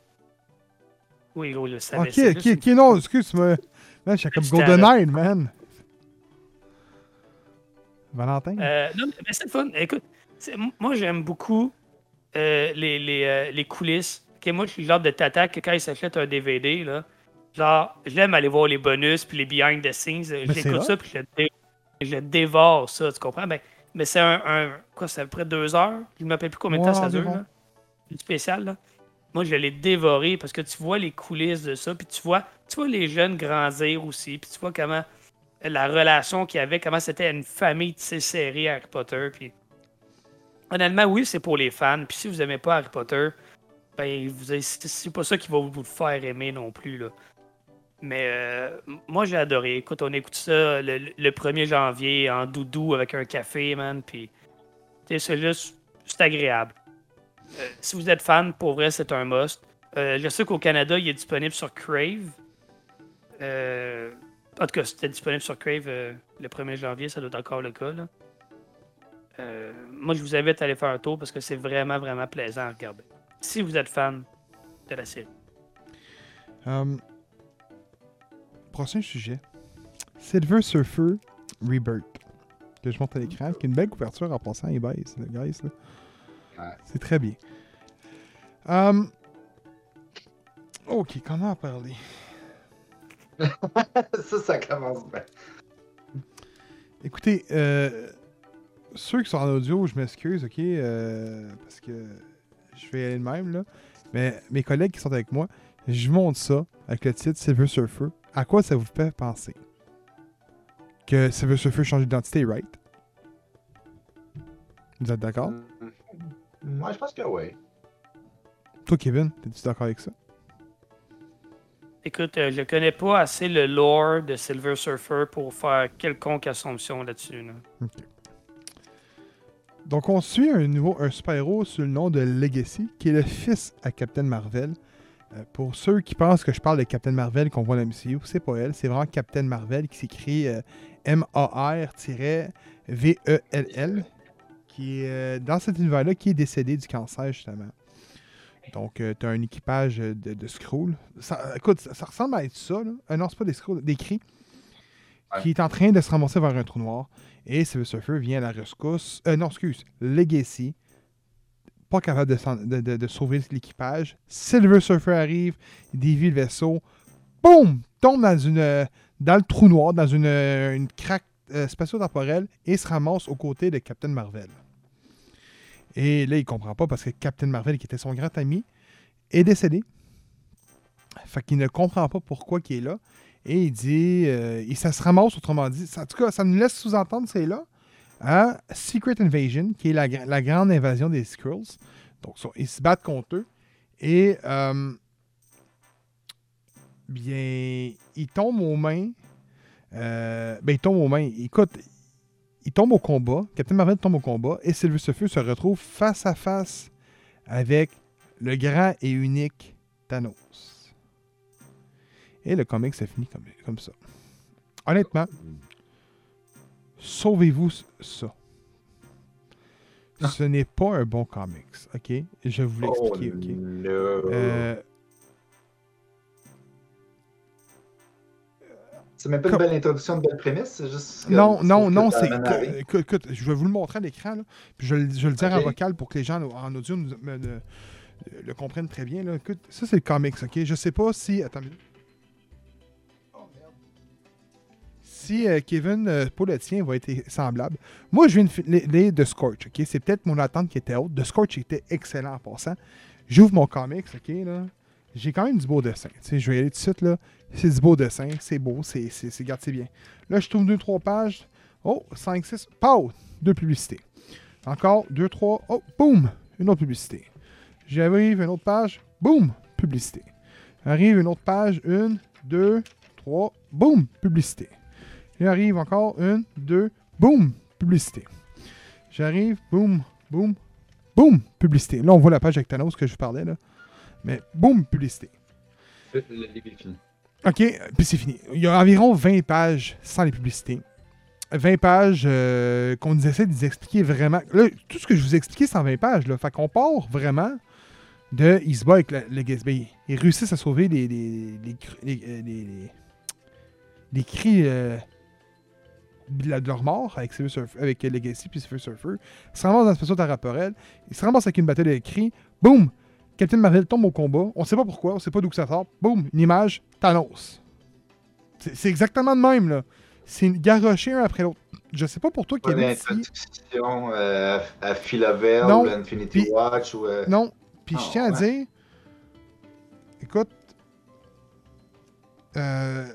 Oui, gros, je le savais. Ok, ok, non, excuse-moi. Man, j'étais comme GoldenEye, man. Valentin? Euh, non, mais- c'est fun. Écoute, moi, j'aime beaucoup euh, les, les, euh, les coulisses. Moi, je suis le genre de tata que quand il s'achète un DVD, là, genre, j'aime aller voir les bonus puis les behind the scenes. J'écoute ça puis je, dé- je dévore, ça, tu comprends? Ben, mais c'est un, un- Quoi, c'est à peu près deux heures? Je ne me rappelle plus combien de temps ça dure, là. Une spéciale, là. Moi, je l'ai dévoré parce que tu vois les coulisses de ça, puis tu vois, tu vois les jeunes grandir aussi, puis tu vois comment la relation qu'il y avait, comment c'était une famille tissée serrée Harry Potter. Puis... Honnêtement, oui, c'est pour les fans. Puis si vous aimez pas Harry Potter, ben, c'est c'est pas ça qui va vous faire aimer non plus. Là. Mais euh, moi, j'ai adoré. Écoute, on écoute ça le, le 1er janvier en doudou avec un café, man. Puis c'est juste, agréable. Euh, si vous êtes fan, pour vrai, c'est un must. Euh, je sais qu'au Canada, il est disponible sur Crave. En tout cas, c'était disponible sur Crave le 1er janvier, ça doit être encore le cas. moi, je vous invite à aller faire un tour parce que c'est vraiment, vraiment plaisant à regarder. Si vous êtes fan de la série. Prochain sujet. Silver Surfer Rebirth. Que je monte à l'écran. Qui est une belle couverture en passant. Il baisse, le guys. Là. C'est très bien. Um, ok, comment en parler? ça, ça commence bien. Écoutez, euh, ceux qui sont en audio, je m'excuse, ok? euh, parce que je vais y aller de même, là. Mais mes collègues qui sont avec moi, je monte ça avec le titre Silver Surfer. À quoi ça vous fait penser? Que Silver Surfer change d'identité, right? Vous êtes d'accord? Moi, je pense que oui. Toi, Kevin, t'es-tu d'accord avec ça? Écoute, euh, je connais pas assez le lore de Silver Surfer pour faire quelconque assumption là-dessus. là. Donc, on suit un nouveau un super-héros sous le nom de Legacy, qui est le fils à Captain Marvel. Euh, pour ceux qui pensent que je parle de Captain Marvel qu'on voit dans la MCU, c'est pas elle, c'est vraiment Captain Marvel qui s'écrit euh, M-A-R-V-E-L-L, qui est euh, dans cet univers-là, qui est décédé du cancer, justement. Donc, tu as un équipage de, de Skrull. Ça, écoute, ça, ça ressemble à être ça. Là. Euh, non, c'est pas des Skrull, des cris. Ouais. Qui est en train de se ramasser vers un trou noir. Et Silver Surfer vient à la rescousse. Euh, non, excuse. Legacy. Pas capable de, sauver l'équipage. Silver Surfer arrive, il dévie le vaisseau. Boum! Tombe dans, une, euh, dans le trou noir, dans une, euh, craque euh, spatio-temporelle et se ramasse aux côtés de Captain Marvel. Et là, il comprend pas parce que Captain Marvel, qui était son grand ami, est décédé. Fait qu'il ne comprend pas pourquoi il est là. Et il dit, ça se ramasse, autrement dit, ça- en tout cas, ça nous laisse sous-entendre, c'est là, Secret Invasion, qui est la, gra- la grande invasion des Skrulls. Donc, ils se battent contre eux. Et, euh, bien, ils tombent aux mains. euh, ben, ils tombent aux mains. Écoute, ils tombent au combat. Captain Marvel tombe au combat. Et Sylvester Feu se retrouve face à face avec le grand et unique Thanos. Et le comic se finit comme, comme ça. Honnêtement, sauvez-vous ça. Ce n'est pas un bon comics, ok? Je vais vous Oh, l'expliquer, ok? no. Euh, C'est même pas une belle introduction, une belle prémisse, c'est juste. non, non, non, c'est. Écoute, je vais vous le montrer à l'écran, puis je, vais le- je le dire en Ok. vocal pour que les gens en- en audio nous- me- le, le comprennent très bien. Là. Écoute, ça, c'est le comics, ok? Je sais pas si. Attends Si euh, Kevin, euh, pour le tien, va être semblable. Moi, je viens de de Scorch, ok? C'est peut-être mon attente qui était haute. De Scorch était excellent en passant. J'ouvre mon comics, ok? Là. J'ai quand même du beau dessin. Je vais y aller tout de suite, là. C'est du beau dessin, c'est beau, c'est bien. Là, je trouve 2-3 pages. Oh, 5, 6. Pau! Deux publicités. Encore 2, 3. Oh, boum! Une autre publicité. J'arrive, une autre page. Boum! Publicité. Arrive une autre page. Une, deux, trois. Boum! Publicité. J'arrive encore. Une, deux. Boum! Publicité. J'arrive. Boum! Boum! Boum! Publicité. Là, on voit la page avec Thanos que je vous parlais, là. Mais boum! Publicité. Le, fini. OK, puis c'est fini. Il y a environ 20 pages sans les publicités. 20 pages euh, qu'on nous essaie de nous expliquer vraiment. Là, tout ce que je vous ai expliqué, c'est en 20 pages. Là. Fait qu'on part vraiment de. Il se bat avec le, Gatsby. Ils réussissent à sauver les, les, les, les, euh, les- les- les cris euh, de leur mort avec, Silver Surfer- avec Legacy puis Silver Surfer. Ils se ramassent dans le spécial temporel. Ils se ramassent avec une bataille de cris. Boum! Captain Marvel tombe au combat. On sait pas pourquoi, on sait pas d'où ça sort. Boum! Une image. Thanos. C'est exactement de même, là. C'est une garoché un après l'autre. Je sais pas pour toi, Kevin, si... d'introduction euh, à Philavel ou Infinity Watch ou. euh, Non. Puis je Ah, tiens à ouais. dire... Écoute... euh,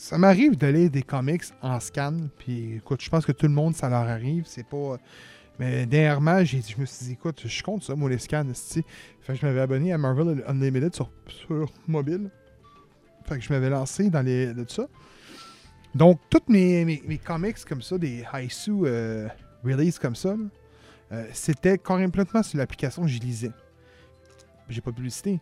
Ça m'arrive de lire des comics en scan, puis écoute, je pense que tout le monde, ça leur arrive, c'est pas... Mais dernièrement, j'ai je me suis dit, écoute, je compte ça, moi, les scans. Fait que je m'avais abonné à Marvel Unlimited sur, sur mobile. Fait que je m'avais lancé dans les, de ça. Donc, tous mes, mes, comics comme ça, des Haisu euh, release comme ça, euh, c'était complètement sur l'application que je lisais. J'ai pas publicité.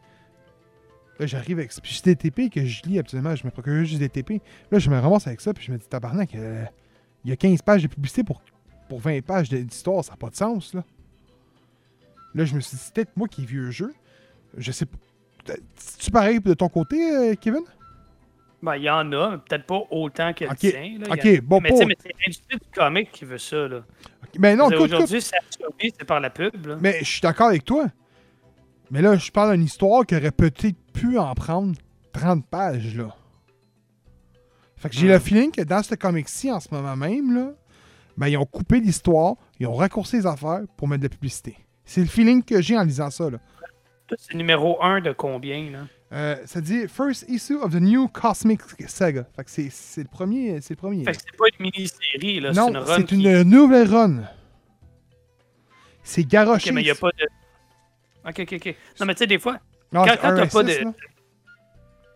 Là, j'arrive avec. Puis j'ai des TP que je lis absolument. Je me procure juste des TP. Là, je me ramasse avec ça. Puis je me dis, tabarnak, euh, il y a 15 pages de publicité pour, pour 20 pages d'histoire. Ça n'a pas de sens, là. Là, je me suis dit, c'est peut-être moi qui ai vu un jeu. Je sais pas. C'est-tu pareil de ton côté, euh, Kevin? Ben, il y en a, mais peut-être pas autant que le Ok, tien. là. Il ok, y en a- bon, mais pour- tu mais c'est l'industrie du comic qui veut ça. Là. Ben non. Aujourd'hui, c'est par la pub. Là. Mais je suis d'accord avec toi. Mais là, je parle d'une histoire qui aurait peut-être pu en prendre 30 pages, là. Fait que j'ai le feeling que dans ce comic-ci, en ce moment même, là, ben, ils ont coupé l'histoire, ils ont raccourci les affaires pour mettre de la publicité. C'est le feeling que j'ai en lisant ça, là. C'est numéro 1 de combien? Là? Euh, ça dit First issue of the new Cosmic Saga. Fait que c'est le premier. C'est le premier. Fait que c'est pas une mini-série, là. non, c'est une run. c'est qui- une nouvelle run. C'est garoché. Ok, mais il n'y a pas de. Ok, ok, ok. Non, mais tu sais, des fois, Non, quand- t'as pas de- là.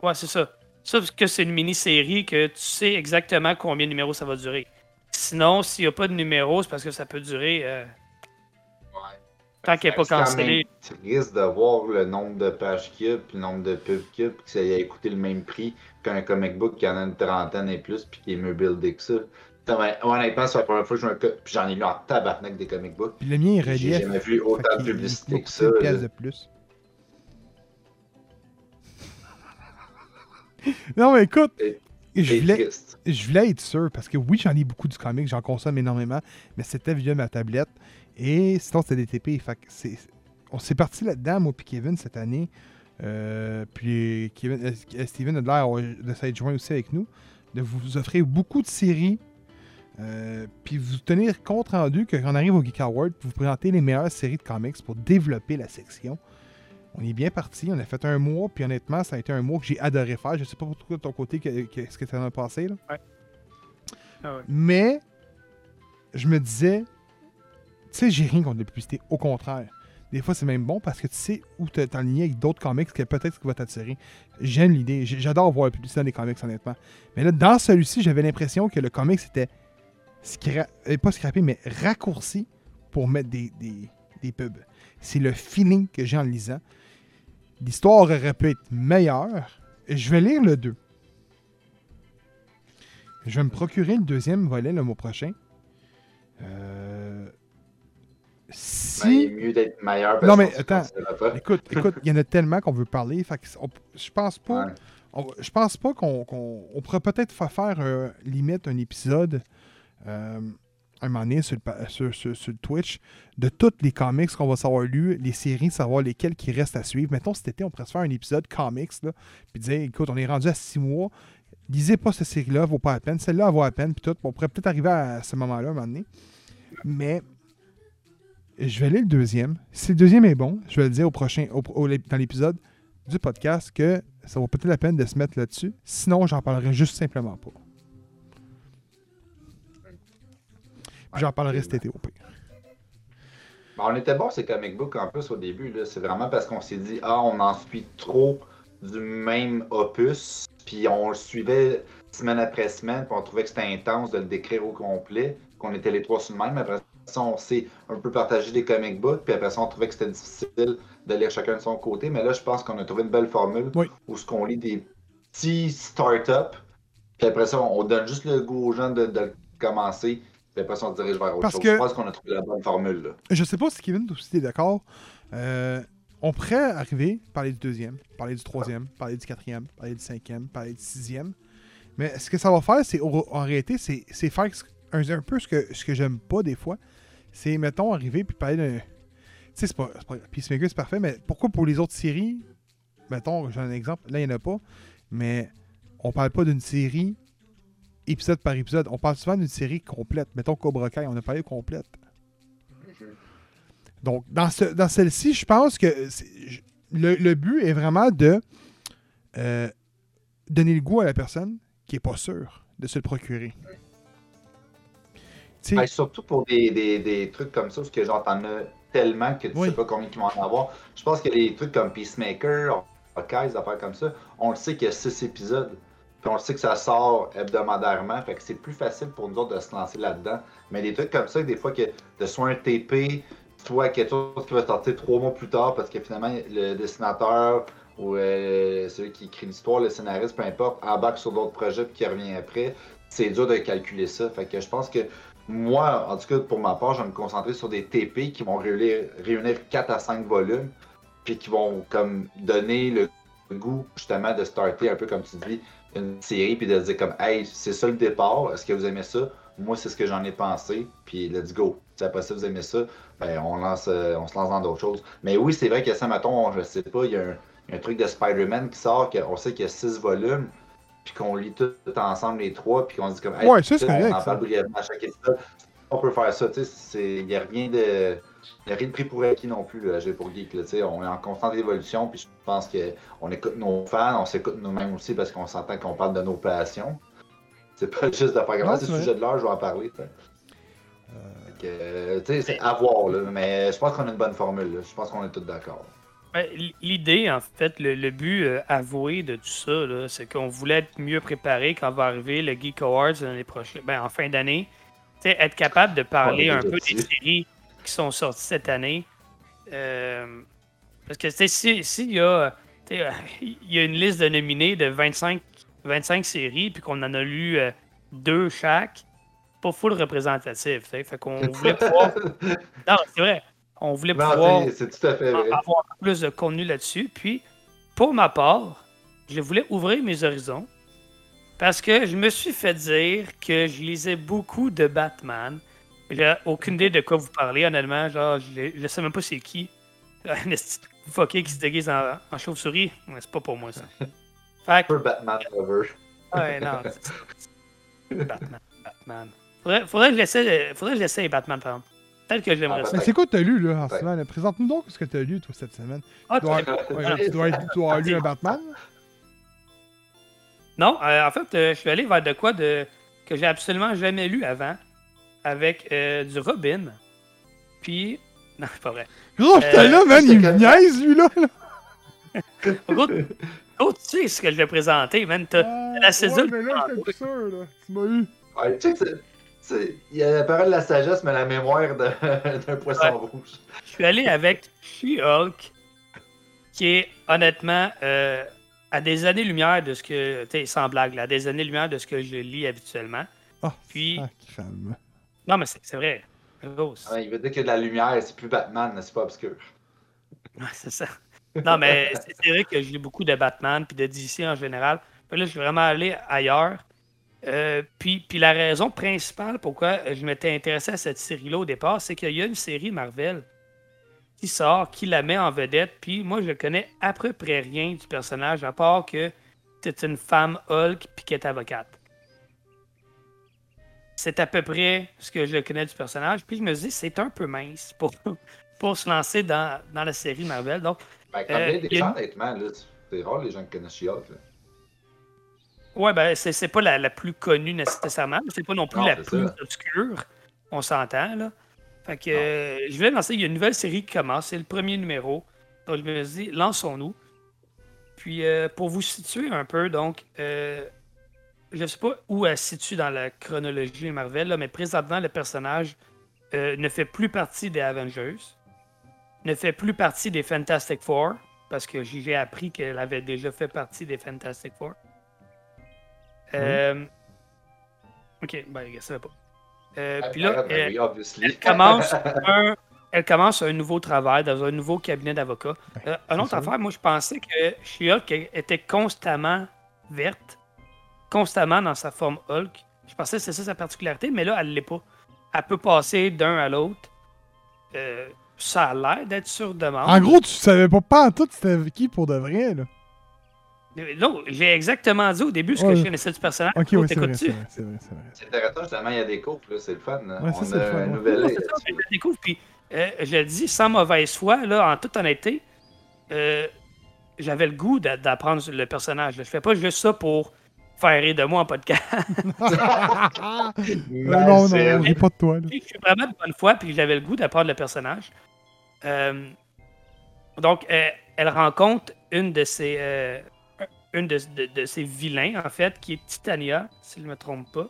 ouais, c'est ça. Ça, parce que c'est une mini-série que tu sais exactement combien de numéros ça va durer. Sinon, s'il n'y a pas de numéro, c'est parce que ça peut durer. euh, Tant qu'elle est pas cancellée. même triste de voir le nombre de pages qu'il y a, puis le nombre de pubs qu'il y a, puis que ça ait coûté le même prix qu'un comic book qui en a une trentaine et plus, puis qui est mieux buildé que ça. Honnêtement, c'est la première fois que je me co- puis j'en ai lu en tabarnak des comic books. Puis le mien est J'ai relief. jamais vu Fait autant de publicité que ça. une là. pièce de plus. non, mais écoute, je voulais, triste. je voulais être sûr, parce que oui, j'en lis beaucoup du comic, j'en consomme énormément, mais c'était via ma tablette. Et sinon, c'était des TP. Fait que c'est, on s'est parti là-dedans, moi puis Kevin, cette année. Euh, puis Kevin, euh, Steven a l'air de s'être joint aussi avec nous, de vous offrir beaucoup de séries Euh, puis vous tenir compte rendu que quand on arrive au Geek Award, vous présentez les meilleures séries de comics pour développer la section. On est bien parti, on a fait un mois, puis honnêtement, ça a été un mois que j'ai adoré faire. Je sais pas pour toi de ton côté que- que- ce que tu en as passé. Là. Ah ouais. Mais je me disais, tu sais, j'ai rien contre la publicité. Au contraire. Des fois, c'est même bon parce que tu sais où tu t'aligner avec d'autres comics que peut-être qui va t'attirer. J'aime l'idée. J'adore voir la publicité dans les comics, honnêtement. Mais là, dans celui-ci, j'avais l'impression que le comics était scra- euh, pas scrappé, mais raccourci pour mettre des, des, des pubs. C'est le feeling que j'ai en lisant. L'histoire aurait pu être meilleure. Je vais lire le 2. Je vais me procurer le deuxième volet le mois prochain. Euh, Ben, il Si. est mieux d'être meilleur. parce Non, mais attends. pas. Écoute, écoute, il y en a tellement qu'on veut parler. Fait que on- je pense pas. Ouais. on- je pense pas qu'on on pourrait peut-être fa- faire euh, limite un épisode euh, un moment donné sur Twitch de tous les comics qu'on va savoir lus, les séries, savoir lesquelles qui restent à suivre. Mettons cet été, on pourrait se faire un épisode comics, puis dire écoute, on est rendu à six mois, lisez pas cette série-là, vaut pas la peine, celle-là elle vaut la peine, puis tout. On pourrait peut-être arriver à ce moment-là un moment donné. Mais je vais lire le deuxième. Si le deuxième est bon, je vais le dire au prochain, dans l'épisode du podcast que ça vaut peut-être la peine de se mettre là-dessus. Sinon, j'en parlerai juste simplement pas. J'en parlerai cet été au pire. Ben, on était bon ces comic books en plus au début. C'est vraiment parce qu'on s'est dit Ah, on en suit trop du même opus. Puis on le suivait semaine après semaine. Puis on trouvait que c'était intense de le décrire au complet. Qu'on était les trois sur le même. Après ça, on s'est un peu partagé des comic books. Puis après ça, on trouvait que c'était difficile de lire chacun de son côté. Mais là, je pense qu'on a trouvé une belle formule Oui. où ce qu'on lit des petits startups. Puis après ça, on donne juste le goût aux gens de, de le commencer. Se dirige vers autre Parce chose. que- Je pense qu'on a trouvé la bonne formule. Là. Je sais pas si Kevin aussi est d'accord. Euh, on pourrait arriver, parler du deuxième, parler du troisième, parler du quatrième, parler du cinquième, parler du sixième. Mais ce que ça va faire, c'est en réalité, c'est faire un, un peu ce que, ce que j'aime pas des fois. C'est, mettons, arriver puis parler d'un. Tu sais, c'est pas, pas. Peacemaker, c'est parfait, mais pourquoi pour les autres séries, mettons, j'ai un exemple, là, il n'y en a pas, mais on parle pas d'une série épisode par épisode. On parle souvent d'une série complète. Mettons Cobra Kai, on a parlé complète. Donc, dans, ce, dans celle-ci, je pense que le, le but est vraiment de euh, donner le goût à la personne qui est pas sûre de se le procurer. Ben, surtout pour des, des, des trucs comme ça, parce que genre, t'en as tellement que tu Oui. sais pas combien ils vont en avoir. Je pense que les trucs comme Peacemaker, Hawkeye, des affaires comme ça, on le sait qu'il y a six épisodes. Puis on sait que ça sort hebdomadairement. Fait que c'est plus facile pour nous autres de se lancer là-dedans. Mais des trucs comme ça, des fois que de soit un TP, soit quelque chose qui va sortir trois mois plus tard parce que finalement le dessinateur ou euh, celui qui écrit l'histoire, le scénariste, peu importe, embarque sur d'autres projets puis qui revient après, c'est dur de calculer ça. Fait que je pense que moi, en tout cas, pour ma part, je vais me concentrer sur des TP qui vont réunir, réunir 4 à 5 volumes, puis qui vont comme donner le goût justement de starter un peu comme tu dis une série puis de dire comme hey c'est ça le départ est-ce que vous aimez ça? Moi c'est ce que j'en ai pensé puis let's go. Si après ça vous aimez ça ben on lance euh, on se lance dans d'autres choses. Mais oui c'est vrai que ça mettons je sais pas il y a un, y truc de Spider-Man qui sort qu'on sait qu'il y a 6 volumes puis qu'on lit tout, tout ensemble les trois puis qu'on se dit comme hey, Ouais, correct, on en ça. parle brièvement à chaque épisode. On peut faire ça tu sais il n'y a rien de il n'y a rien de pris pour acquis non plus, là, J'ai pour Geek. Là, tu sais, on est en constante évolution, puis je pense qu'on écoute nos fans, on s'écoute nous-mêmes aussi parce qu'on s'entend qu'on parle de nos passions. C'est pas juste de comme c'est le sujet de l'heure, je vais en parler. euh, sais, c'est à voir, là, mais je pense qu'on a une bonne formule. là. Je pense qu'on est tous d'accord. Ben, L'idée, en fait, le, le but euh, avoué de tout ça, c'est qu'on voulait être mieux préparé quand va arriver le Geek Awards l'année prochaine, ben, en fin d'année. Tu sais, Être capable de parler un peu des séries qui sont sorties cette année. Euh, parce que sais, si- s'il y, a, y a une liste de nominés de 25, 25 séries, puis qu'on en a lu euh, deux chaque, pas full représentatif. Fait qu'on voulait pouvoir. Non, c'est vrai. On voulait pouvoir Non, c'est- c'est tout à fait vrai. avoir plus de contenu là-dessus. Puis, pour ma part, je voulais ouvrir mes horizons parce que je me suis fait dire que je lisais beaucoup de Batman. J'ai aucune idée de quoi vous parlez, honnêtement. Genre, je ne sais même pas c'est qui. Un fucké qui se déguise en, en chauve-souris. C'est pas pour moi, ça. Fait que, Un peu Batman lover. ouais, non. Batman, Batman. Faudrait, faudrait que je l'essaie, faudrait que je l'essaie, Batman, par exemple. Peut-être que j'aimerais Ah, ça. Mais c'est quoi que t'as lu, là, en ce Ouais. moment? Présente-nous donc ce que t'as lu, toi, cette semaine. Ah, Tu dois, tu- ouais, tu dois, tu dois avoir lu un Batman? Non, euh, en fait, euh, je suis allé vers de quoi de que j'ai absolument jamais lu avant, avec euh, du Robin. Puis. Non, c'est pas vrai. Gros, j'étais Euh, là, man, il me niaise, lui, là. là. En gros, oh, tu sais ce que je vais présenter, man. T'as- Ah, la césure ouais, mais là, j'étais plus sûr, là. Tu m'as eu. Ouais, c'est- c'est- Il y a la parole de la sagesse, mais la mémoire de- d'un poisson Ouais. rouge. Je suis allé avec She-Hulk, qui est honnêtement euh, à des années-lumière de ce que. Tu sais, sans blague, là, à des années-lumière de ce que je lis habituellement. Ah, Puis- sacrame. Non, mais c'est vrai. Rose. Ouais, il veut dire qu'il y a de la lumière, c'est plus Batman, c'est pas obscur? Ouais, c'est ça. Non, mais c'est vrai que lis beaucoup de Batman puis de DC en général. Puis là, je suis vraiment allé ailleurs. Euh, puis, puis la raison principale pourquoi je m'étais intéressé à cette série-là au départ, c'est qu'il y a une série Marvel qui sort, qui la met en vedette. Puis moi, je connais à peu près rien du personnage, à part que c'est une femme Hulk puis qu'elle est avocate. C'est à peu près ce que je connais du personnage. Puis je me dis, c'est un peu mince pour, pour se lancer dans, dans la série Marvel. Donc, Ben, comme Euh, des il y a gens, une- honnêtement, là, c'est rare les gens qui connaissent She-Hulk. ouais, ben, c'est c'est pas la, la plus connue nécessairement, mais c'est pas non plus Non, la plus ça. obscure. On s'entend, là. Fait que euh, je voulais lancer, il y a une nouvelle série qui commence, c'est le premier numéro. Donc je me dit, lançons-nous. Puis euh, pour vous situer un peu, donc, euh, je sais pas où elle se situe dans la chronologie Marvel, là, mais présentement, le personnage euh, ne fait plus partie des Avengers, ne fait plus partie des Fantastic Four, parce que j'ai appris qu'elle avait déjà fait partie des Fantastic Four. Euh, Ok, ben, je savais pas. Euh, puis là, elle- commence un, elle commence un nouveau travail dans un nouveau cabinet d'avocats. Euh, une autre ça. affaire, moi je pensais que She-Hulk était constamment verte, constamment dans sa forme Hulk. Je pensais que c'était ça sa particularité, mais là, elle l'est pas. Elle peut passer d'un à l'autre. Euh, ça a l'air d'être sur demande. En gros, tu savais pas pas en tout c'était qui pour de vrai, là. Non, j'ai exactement dit au début ce Ouais. que je connaissais du personnage. Ok, Oh, oui, c'est vrai, c'est vrai, c'est vrai, c'est. C'est intéressant, justement, il y a des couples, là, c'est le fun. là. Ouais, ça, On c'est le a fun, un ouais. nouvel Non, œil c'est ça, je le découvre, puis euh, je le dis sans mauvaise foi, là, en toute honnêteté, euh, j'avais le goût d'a- d'apprendre le personnage. là. Je fais pas juste ça pour faire rire de moi en podcast. non, non, non, j'ai pas de toi, là. je suis vraiment de bonne foi, puis j'avais le goût d'apprendre le personnage. Euh, donc, euh, elle rencontre une de ses, euh, une de, de- de ses vilains, en fait, qui est Titania, si je ne me trompe pas.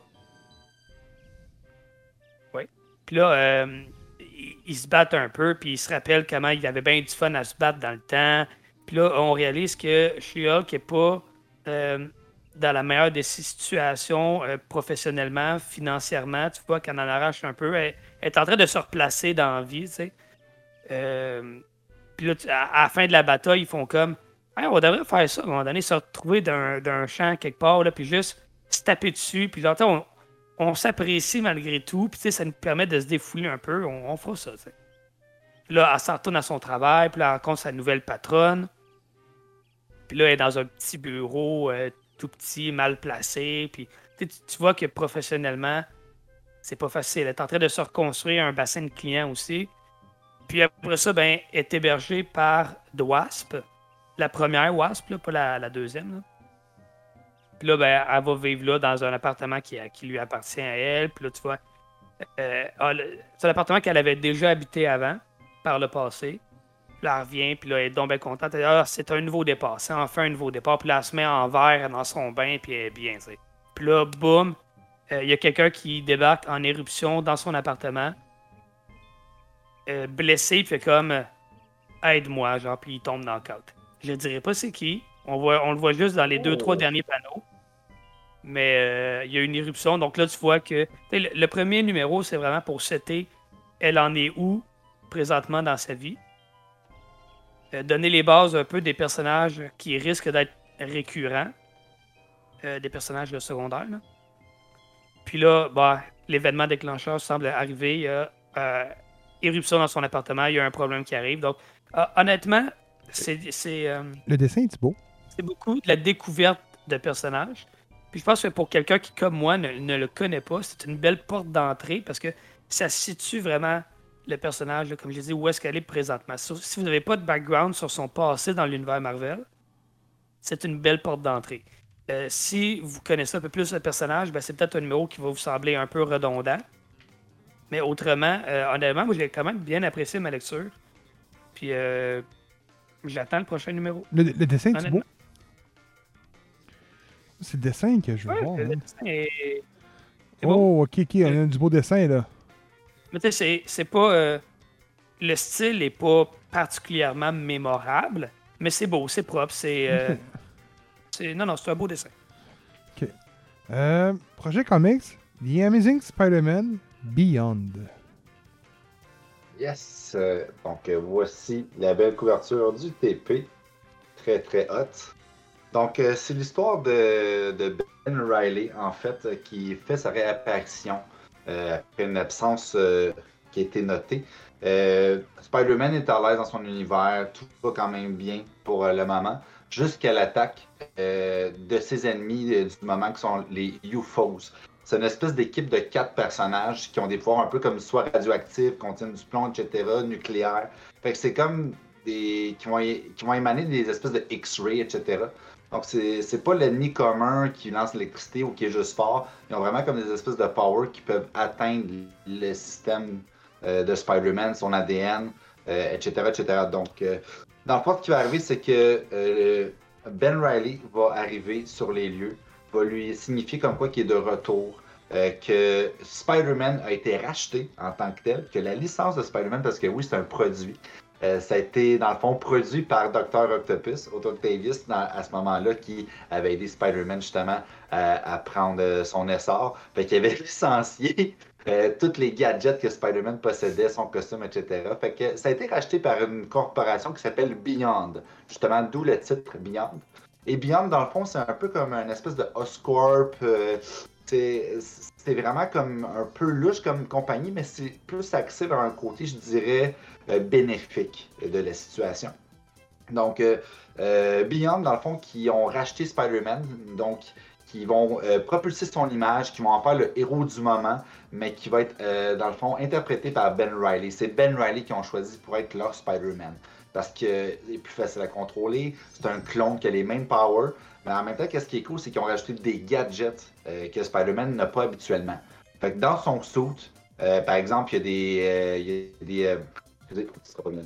Oui. Puis là, euh, ils, ils se battent un peu, puis ils se rappellent comment il y avait bien du fun à se battre dans le temps. Puis là, on réalise que She-Hulk n'est pas euh, dans la meilleure des situations euh, professionnellement, financièrement. Tu vois qu'elle en arrache un peu. Elle, est en train de se replacer dans la vie, tu sais. Euh, puis là, à, la fin de la bataille, ils font comme Hey, on devrait faire ça à un moment donné, se retrouver d'un champ quelque part, puis juste se taper dessus. Puis on, on s'apprécie malgré tout. Puis ça nous permet de se défouler un peu. On, on fera ça, tu sais. Là, elle s'en retourne à son travail. Puis là, elle rencontre sa nouvelle patronne. Puis là, elle est dans un petit bureau euh, tout petit, mal placé. Puis tu, tu- vois que professionnellement, c'est pas facile. Elle est en train de se reconstruire un bassin de clients aussi. Puis après ça, ben, elle est hébergée par The Wasp. La première Wasp, là, pas la, deuxième. là. Puis là, ben, elle va vivre là dans un appartement qui, qui lui appartient à elle. Puis là, tu vois, euh, ah, c'est un appartement qu'elle avait déjà habité avant, par le passé. Puis là, elle revient, puis là, elle est donc bien contente. Elle dit, ah, c'est un nouveau départ, c'est enfin un nouveau départ. Puis là, elle se met en verre dans son bain, puis elle est bien, tu sais. Puis là, boum, euh, il y a quelqu'un qui débarque en éruption dans son appartement, euh, blessé, puis fait comme euh, aide-moi, genre, puis il tombe dans le cadre. Je dirais pas c'est qui. On, voit, on le voit juste dans les deux, Oh. trois derniers panneaux. Mais euh, il y a une éruption. Donc là, tu vois que le premier numéro, c'est vraiment pour setter elle en est où présentement dans sa vie. Euh, donner les bases un peu des personnages qui risquent d'être récurrents. Euh, des personnages secondaires. là. Puis là, bah, l'événement déclencheur semble arriver. Il y a euh, éruption dans son appartement. Il y a un problème qui arrive. Donc, euh, honnêtement, c'est c'est, Le dessin est beau? c'est beaucoup de la découverte de personnages. Puis je pense que pour quelqu'un qui, comme moi, ne, ne le connaît pas, c'est une belle porte d'entrée parce que ça situe vraiment le personnage, là, comme je l'ai dit, où est-ce qu'elle est présentement. Si vous n'avez pas de background sur son passé dans l'univers Marvel, c'est une belle porte d'entrée. Euh, si vous connaissez un peu plus le personnage, ben, c'est peut-être un numéro qui va vous sembler un peu redondant. Mais autrement, euh, honnêtement, moi j'ai quand même bien apprécié ma lecture. Puis euh, j'attends le prochain numéro. Le, le dessin est beau? C'est le dessin que je veux Ouais, voir. le hein. dessin est- c'est beau. Oh, ok, ok, on a du beau dessin là. Mais tu sais, c'est- c'est pas. euh, le style est pas particulièrement mémorable, mais c'est beau, c'est propre, c'est. euh, Ok. c'est- non, non, c'est un beau dessin. Euh, projet comics, The Amazing Spider-Man Beyond. Yes. euh, donc, euh, voici la belle couverture du TP. Très, très hot. Donc, euh, c'est l'histoire de, de Ben Riley, en fait, euh, qui fait sa réapparition après une absence euh, qui a été notée. Euh, Spider-Man est à l'aise dans son univers, tout va quand même bien pour euh, le moment, jusqu'à l'attaque euh, de ses ennemis euh, du moment qui sont les UFOs. C'est une espèce d'équipe de quatre personnages qui ont des pouvoirs un peu comme soit radioactifs, contiennent du plomb, etc., nucléaire. Fait que c'est comme des. qui vont, qui vont émaner des espèces de X-ray, etc. Donc c'est pas l'ennemi commun qui lance l'électricité ou qui est juste fort. Ils ont vraiment comme des espèces de power qui peuvent atteindre le système euh, de Spider-Man, son ADN, etc., etc. Donc, euh, dans le fond, ce qui va arriver, c'est que euh, Ben Riley va arriver sur les lieux, va lui signifier comme quoi qu'il est de retour, que Spider-Man a été racheté en tant que tel, que la licence de Spider-Man, parce que oui, c'est un produit, euh, ça a été, dans le fond, produit par Dr. Octopus, Otto Octavius, à ce moment-là, qui avait aidé Spider-Man justement à, à prendre euh, son essor. Fait qu'il avait licencié euh, tous les gadgets que Spider-Man possédait, son costume, etc. Fait que ça a été racheté par une corporation qui s'appelle Beyond, justement, d'où le titre Beyond. Et Beyond, dans le fond, c'est un peu comme une espèce de Oscorp. euh, c'est vraiment comme un peu louche comme compagnie, mais c'est plus axé vers un côté, je dirais, euh, bénéfique de la situation. Donc, euh, euh, Beyond, dans le fond, qui ont racheté Spider-Man, donc qui vont euh, propulser son image, qui vont en faire le héros du moment, mais qui va être, euh, dans le fond, interprété par Ben Riley. C'est Ben Riley qui ont choisi pour être leur Spider-Man. Parce qu'il est plus facile à contrôler, c'est un clone qui a les mêmes powers, mais en même temps, qu'est-ce qui est cool, c'est qu'ils ont rajouté des gadgets euh, que Spider-Man n'a pas habituellement. Fait que dans son suit, euh, par exemple, il y a des. euh, euh, excusez, ce sera pas bien.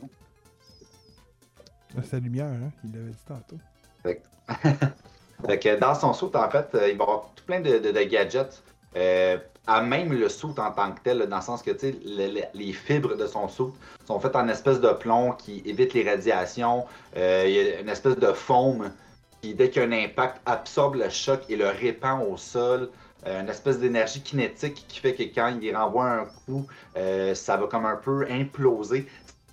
Ah, C'est la lumière, hein? Il l'avait dit tantôt. Fait que dans son suit, en fait, euh, il va y avoir tout plein de, de- de gadgets. Euh, à même le suit en tant que tel, dans le sens que le- le- les fibres de son suit sont faites en espèce de plomb qui évite les radiations. Euh, il y a une espèce de foam qui, dès qu'il y a un impact, absorbe le choc et le répand au sol. Euh, une espèce d'énergie kinétique qui fait que quand il renvoie un coup, euh, ça va comme un peu imploser.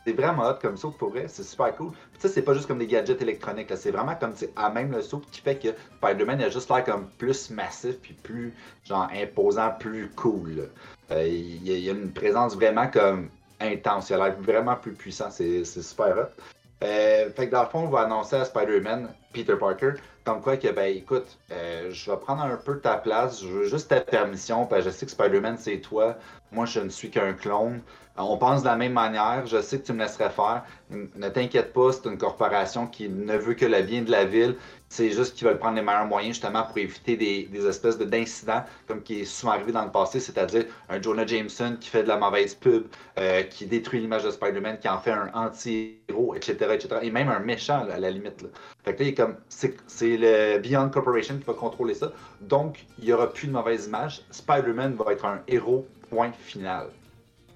C'est vraiment hot comme saut pour vrai, c'est super cool. Puis ça, c'est pas juste comme des gadgets électroniques, là. c'est vraiment comme à même le saut qui fait que Spider-Man a juste l'air comme plus massif puis plus genre imposant, plus cool. Euh, il, y a, une présence vraiment comme intense, il a l'air vraiment plus puissant, c'est super hot. Fait que dans le fond, on va annoncer à Spider-Man, Peter Parker, comme quoi que, ben écoute, euh, je vais prendre un peu ta place, je veux juste ta permission, que je sais que Spider-Man c'est toi, moi je ne suis qu'un clone. Euh, On pense de la même manière, je sais que tu me laisserais faire. Ne t'inquiète pas, c'est une corporation qui ne veut que le bien de la ville. C'est juste qu'ils veulent prendre les meilleurs moyens justement pour éviter des, espèces de- d'incidents comme qui est souvent arrivé dans le passé, c'est-à-dire un Jonah Jameson qui fait de la mauvaise pub, euh, qui détruit l'image de Spider-Man, qui en fait un anti-héros, etc., etc. Et même un méchant à la limite. Fait que là, c'est le Beyond Corporation qui va contrôler ça. Donc, il n'y aura plus de mauvaise image. Spider-Man va être un héros, point final.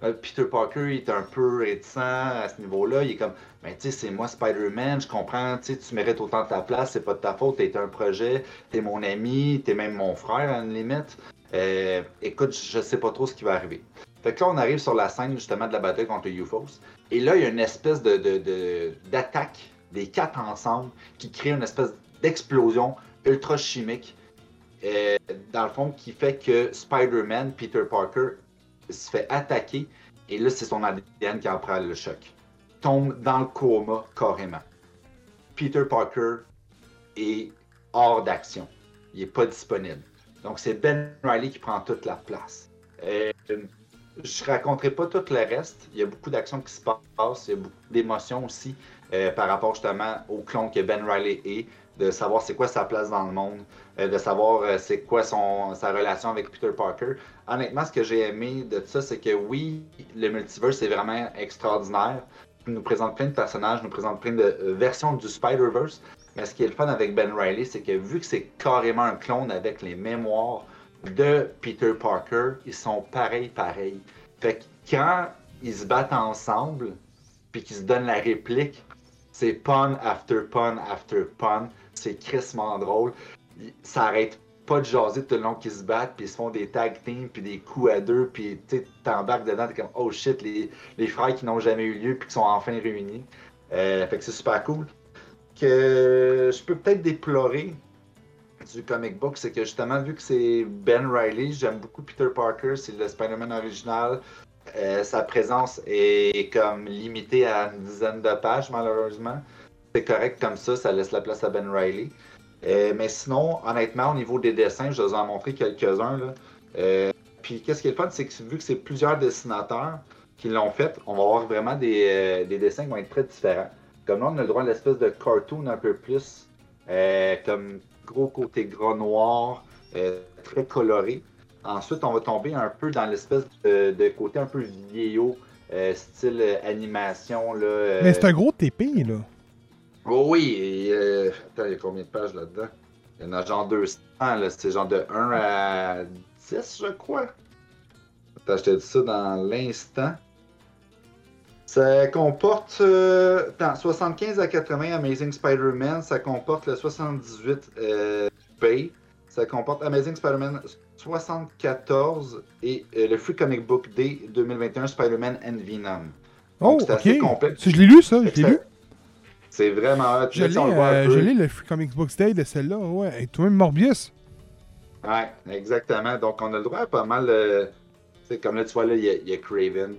Euh, Peter Parker il est un peu réticent à ce niveau-là. Il est comme, ben tu sais, c'est moi Spider-Man, je comprends, tu tu mérites autant de ta place, c'est pas de ta faute, t'es un projet, t'es mon ami, t'es même mon frère à une limite. Euh, écoute, je sais pas trop ce qui va arriver. Fait que là, on arrive sur la scène justement de la bataille contre les UFOs. Et là, il y a une espèce de- d'attaque des quatre ensemble qui crée une espèce d'explosion ultra chimique. euh, dans le fond, qui fait que Spider-Man, Peter Parker, se fait attaquer et là, c'est son ADN qui en prend le choc. Tombe dans le coma carrément. Peter Parker est hors d'action. il n'est pas disponible. Donc, c'est Ben Riley qui prend toute la place. Euh, je raconterai pas tout le reste. Il y a beaucoup d'actions qui se passent, il y a beaucoup d'émotions aussi euh, par rapport justement au clone que Ben Riley est, de savoir c'est quoi sa place dans le monde, euh, de savoir c'est quoi son, sa relation avec Peter Parker. Honnêtement, ce que j'ai aimé de ça, c'est que oui, le multiverse est vraiment extraordinaire. Il nous présente plein de personnages, nous présente plein de versions du Spider-Verse. Mais ce qui est le fun avec Ben Riley, c'est que vu que c'est carrément un clone avec les mémoires de Peter Parker, ils sont pareils, pareils. Fait que quand ils se battent ensemble, puis qu'ils se donnent la réplique, c'est pun after pun after pun. C'est crissement drôle. Ça arrête pas de jaser tout le long qu'ils se battent, puis ils se font des tag teams, puis des coups à deux, puis tu t'embarques dedans, t'es comme oh shit, les, les frères qui n'ont jamais eu lieu, puis qui sont enfin réunis. Euh, fait que c'est super cool. Que je peux peut-être déplorer, du comic book, c'est que justement, vu que c'est Ben Riley, j'aime beaucoup Peter Parker, c'est le Spider-Man original. Euh, sa présence est comme limitée à une dizaine de pages, malheureusement. C'est correct comme ça, ça laisse la place à Ben Riley. Euh, mais sinon, honnêtement, au niveau des dessins, je vous en ai montré quelques-uns. Euh, puis qu'est-ce qui est le fun, c'est que vu que c'est plusieurs dessinateurs qui l'ont fait, on va avoir vraiment des, des, dessins qui vont être très différents. Comme là, on a le droit à l'espèce de cartoon un peu plus comme gros côté gras noir, euh, très coloré. Ensuite, on va tomber un peu dans l'espèce de, côté un peu euh, style euh, animation. Là, Mais c'est un gros TP, là. Oh oui, attends, il y a combien de pages là-dedans? Il y en a genre 200, là, c'est genre de 1 à 10, je crois. Attends, je te dis ça dans l'instant. Ça comporte 75 à 80 Amazing Spider-Man, ça comporte le 78 euh, Bay, ça comporte Amazing Spider-Man 74 et euh, le Free Comic Book Day 2021 Spider-Man and Venom. oh, ok. Assez complet. Je l'ai lu, ça, je l'ai lu. C'est vraiment. Je l'ai, euh, le Free Comic Book Day de celle-là, ouais. Et toi-même Morbius? Ouais, exactement. Donc, on a le droit à pas mal. C'est comme là, tu vois, là, il y, a Craven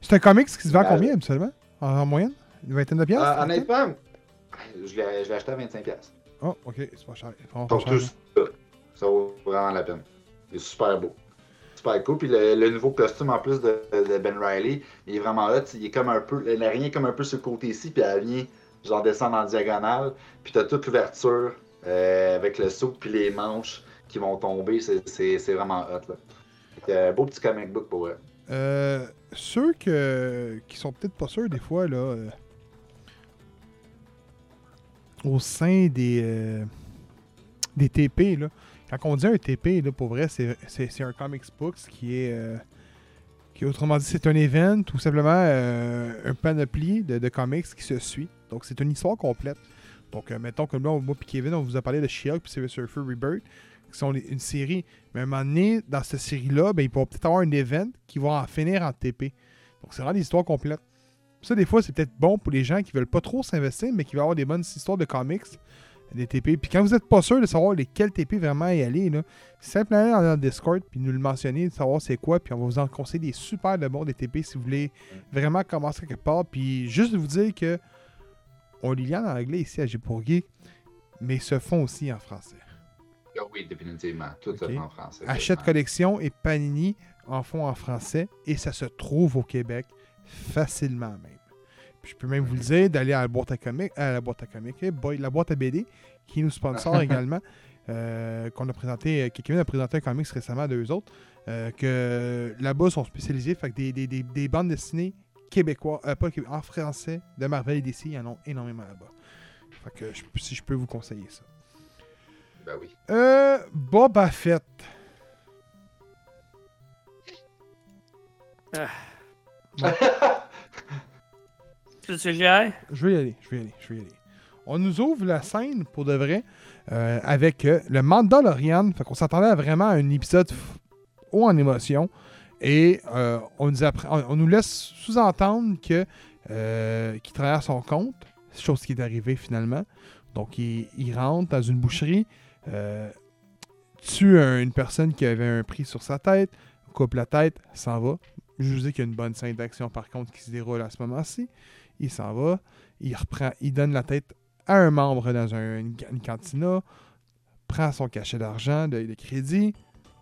c'est un comics qui se vend combien, absolument en, moyenne? Une vingtaine de pièces euh, Honnêtement, je l'ai acheté à 25 pièces. Oh, ok, c'est pas cher. Pour tout ça, ça vaut vraiment la peine. Il est super beau. Super cool. Puis le, nouveau costume en plus de, Ben Riley, il est vraiment hot. Il est comme un peu. rien est comme un peu sur le côté ici, puis elle vient genre descendre en diagonale. Puis t'as toute l'ouverture euh, avec le soupe puis les manches qui vont tomber. C'est vraiment hot là. un beau petit comic book pour eux. Euh, ceux que, qui sont peut-être pas sûrs des fois, là, euh, au sein des, euh, des TP, là, quand on dit un TP, là, pour vrai, c'est un comics book qui est, qui autrement dit, c'est un event ou simplement un panoplie de, comics qui se suit. Donc, c'est une histoire complète. Donc, mettons que là, moi et Kevin, on vous a parlé de She-Hulk puis Surfer Rebirth qui sont une série. Mais à un moment donné, dans cette série-là, ben, ils peut-être avoir un event qui va en finir en TP. Donc, c'est vraiment des histoires complètes. Ça, des fois, c'est peut-être bon pour les gens qui veulent pas trop s'investir, mais qui veulent avoir des bonnes histoires de comics, des TP. Puis quand vous n'êtes pas sûr de savoir lesquels TP vraiment y aller, là, simplement aller dans le Discord puis nous le mentionner, de savoir c'est quoi, puis on va vous en conseiller des super de bons des TP si vous voulez vraiment commencer quelque part. Puis juste vous dire que on lit en anglais ici à Geek, mais se font aussi en français. Ah oui, définitivement. Tout en français. Achète Collection et Panini en font en français et ça se trouve au Québec facilement même. Puis je peux même vous le dire d'aller à la boîte à comics, à la boîte à comics, eh la boîte à BD qui nous sponsor également, euh, qu'on a présenté, quelqu'un a présenté un comics récemment d'eux autres, euh, que là-bas sont spécialisés, fait que des, des, des, bandes dessinées québécois, euh, pas en français de Marvel et DC, il y en a énormément là-bas. Fait que si je peux vous conseiller ça. Ben oui. Euh, Boba Fett. Ah. tu veux que j'y aille? Je vais y aller, je vais y aller, je vais y aller. On nous ouvre la scène, pour de vrai, euh, avec euh, le Mandalorian. Fait qu'on s'attendait à vraiment un épisode haut en émotion. Et euh, on, nous laisse sous-entendre que qu'il travaille à son compte, chose qui est arrivée finalement. Donc, il, il rentre dans une boucherie, euh, tue une personne qui avait un prix sur sa tête, coupe la tête, s'en va. Je vous dis qu'il y a une bonne scène d'action par contre qui se déroule à ce moment-ci. Il s'en va, il reprend, il donne la tête à un membre dans une, cantina. prend son cachet d'argent, de, de crédit,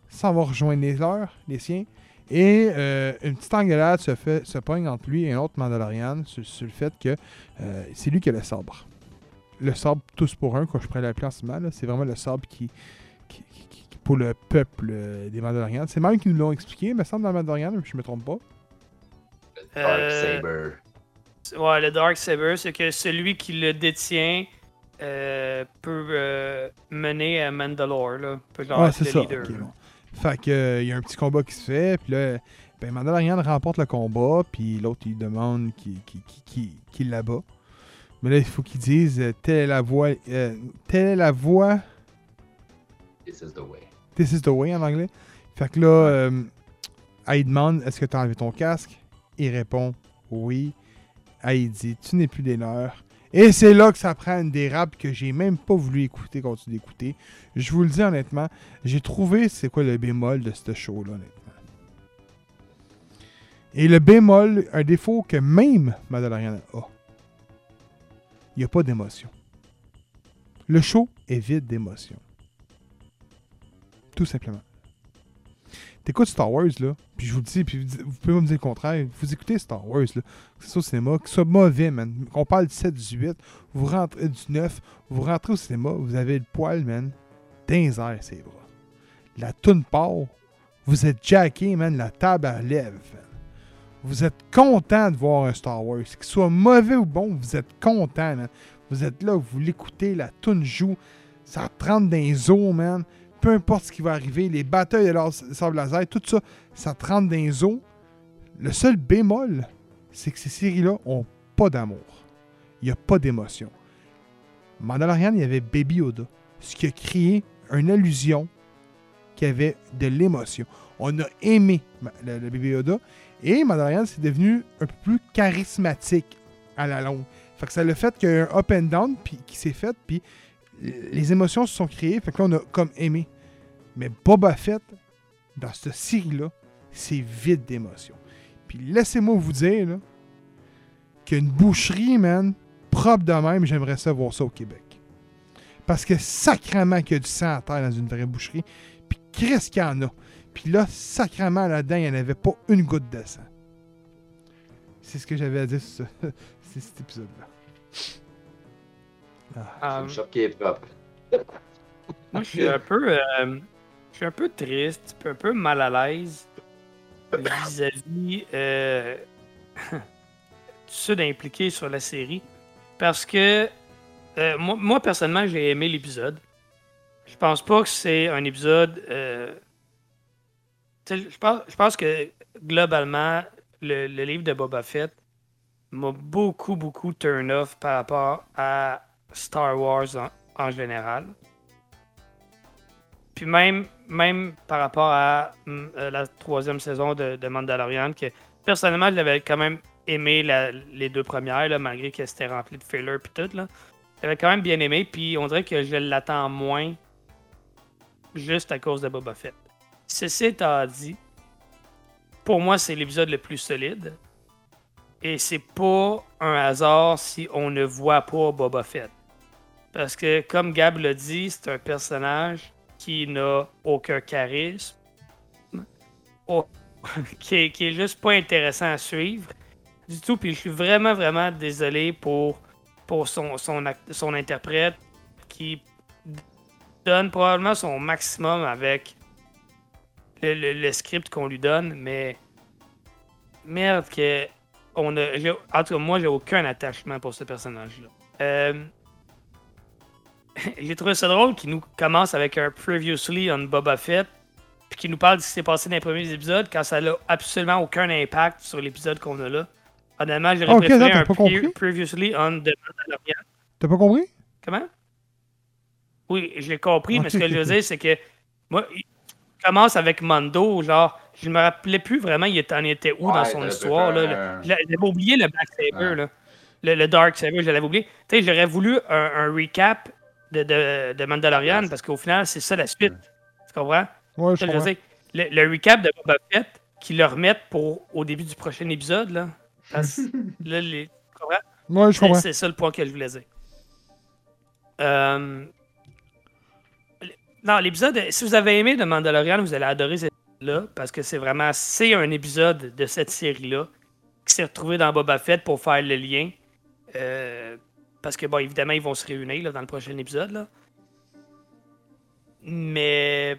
s'en va rejoindre les leurs, les siens, et euh, une petite engueulade se, fait, se pogne entre lui et un autre Mandalorian sur, sur le fait que euh, c'est lui qui a le sabre. Le sabre tous pour un, quand je pourrais l'appeler en ce moment, c'est vraiment le sabre qui, qui- qui- qui- pour le peuple euh, des Mandalorians. C'est même qu'ils nous l'ont expliqué, me semble, dans Mandalorian, je me trompe pas. Dark Euh, Saber. Ouais, le Dark Saber, c'est que celui qui le détient euh, peut euh, mener à Mandalore, là. Peut Ouais, le ça. leader. bon. Fait que, euh, il y a un petit combat qui se fait, puis là, ben, Mandalorian remporte le combat, puis l'autre, il demande qui, qui, qui, qui, qui l'abat. Mais là, il faut qu'ils disent euh, telle est la voix. euh, telle est la voix. This is the way. This is the way en anglais. Fait que là, euh, elle demande est-ce que tu as enlevé ton casque? Il répond oui. Elle dit tu n'es plus des leurs. Et c'est là que ça prend une dérape que j'ai même pas voulu écouter, continuer d'écouter. Je vous le dis honnêtement, j'ai trouvé c'est quoi le bémol de ce show-là, honnêtement. Et le bémol, un défaut que même Mandalorian a. Il n'y a pas d'émotion. Le show est vide d'émotion. Tout simplement. T'écoutes Star Wars, là, puis je vous le dis, puis vous, pouvez me dire le contraire, vous écoutez Star Wars, là, que ce soit au cinéma, que ce soit mauvais, man, qu'on parle du 7, du 8, vous rentrez du 9, vous rentrez au cinéma, vous avez le poil, man, les airs, ses bras. La toune part, vous êtes jacké, man, la table à lève, man. Vous êtes content de voir un Star Wars. Qu'il soit mauvais ou bon, vous êtes content, man. Vous êtes là, vous l'écoutez, la toune joue, ça rentre dans les os, man. Peu importe ce qui va arriver, les batailles de sable laser, tout ça, ça te rentre dans les. Le seul bémol, c'est que ces séries-là ont pas d'amour. Il n'y a pas d'émotion. Mandalorian, il y avait Baby Yoda, ce qui a créé une allusion qui avait de l'émotion. On a aimé le, Baby Yoda et Mandalorian, c'est devenu un peu plus charismatique à la longue. Fait que ça le fait qu'il y a un up and down qui s'est fait, puis les émotions se sont créées, fait que là, on a comme aimé. Mais Boba Fett, dans cette série-là, c'est vide d'émotions. Puis laissez-moi vous dire, là, qu'une boucherie, man, propre de même, j'aimerais ça voir ça au Québec. Parce que sacrément qu'il y a du sang à terre dans une vraie boucherie, puis qu'est-ce qu'il y en a. Puis là, sacrément, là-dedans, il n'y en avait pas une goutte de sang. C'est ce que j'avais à dire sur cet épisode-là. Ah. Euh, une shop qui est propre. moi, je suis un peu. euh, je suis un peu triste, un peu mal à l'aise vis-à-vis euh, tout ça d'impliquer sur la série. Parce que euh, moi, moi, personnellement, j'ai aimé l'épisode. Je pense pas que c'est un épisode. euh, pense, je pense que globalement, le, le livre de Boba Fett m'a beaucoup, beaucoup turn off par rapport à Star Wars en, général. Puis même, même par rapport à mm, euh, la troisième saison de, Mandalorian, que personnellement, je l'avais quand même aimé les deux premières, malgré que c'était rempli de filler puis tout. J'avais quand même bien aimé, puis on dirait que je l'attends moins juste à cause de Boba Fett. Ceci étant dit, pour moi, c'est l'épisode le plus solide. Et c'est pas un hasard si on ne voit pas Boba Fett. Parce que, comme Gab l'a dit, c'est un personnage qui n'a aucun charisme, qui, est, juste pas intéressant à suivre du tout. Puis je suis vraiment, vraiment désolé pour, pour son, son, son interprète qui donne probablement son maximum avec le, le- script qu'on lui donne, mais merde que on a, en tout cas moi j'ai aucun attachement pour ce personnage-là. Euh, j'ai trouvé ça drôle qu'il nous commence avec un previously on Boba Fett, puis qu'il nous parle de ce qui s'est passé dans les premiers épisodes quand ça n'a absolument aucun impact sur l'épisode qu'on a là. Honnêtement, j'aurais préféré un pas pre- compris? previously on The Mandalorian. T'as pas compris? Comment? Oui, je l'ai compris, mais ce que je veux dire, c'est que moi, il commence avec Mando, genre, je me rappelais plus vraiment il était, en était où dans son histoire. Là, J'avais oublié le Black Saber, Ouais. là. Le, le Dark Saber, je l'avais oublié. Tu sais, j'aurais voulu un, un recap de, de, de Mandalorian Ouais, parce qu'au final, c'est ça la suite. Tu comprends? Ouais, je comprends. le, le recap de Boba Fett, qu'ils le remettent pour, au début du prochain épisode, là. Parce là, les, tu comprends? Ouais, je C'est- comprends. C'est ça le point que je voulais dire. Euh, Non, l'épisode, si vous avez aimé The Mandalorian, vous allez adorer cet épisode-là, parce que c'est vraiment, c'est un épisode de cette série-là qui s'est retrouvé dans Boba Fett pour faire le lien. Euh, parce que, bon, évidemment, ils vont se réunir là, dans le prochain épisode. Mais,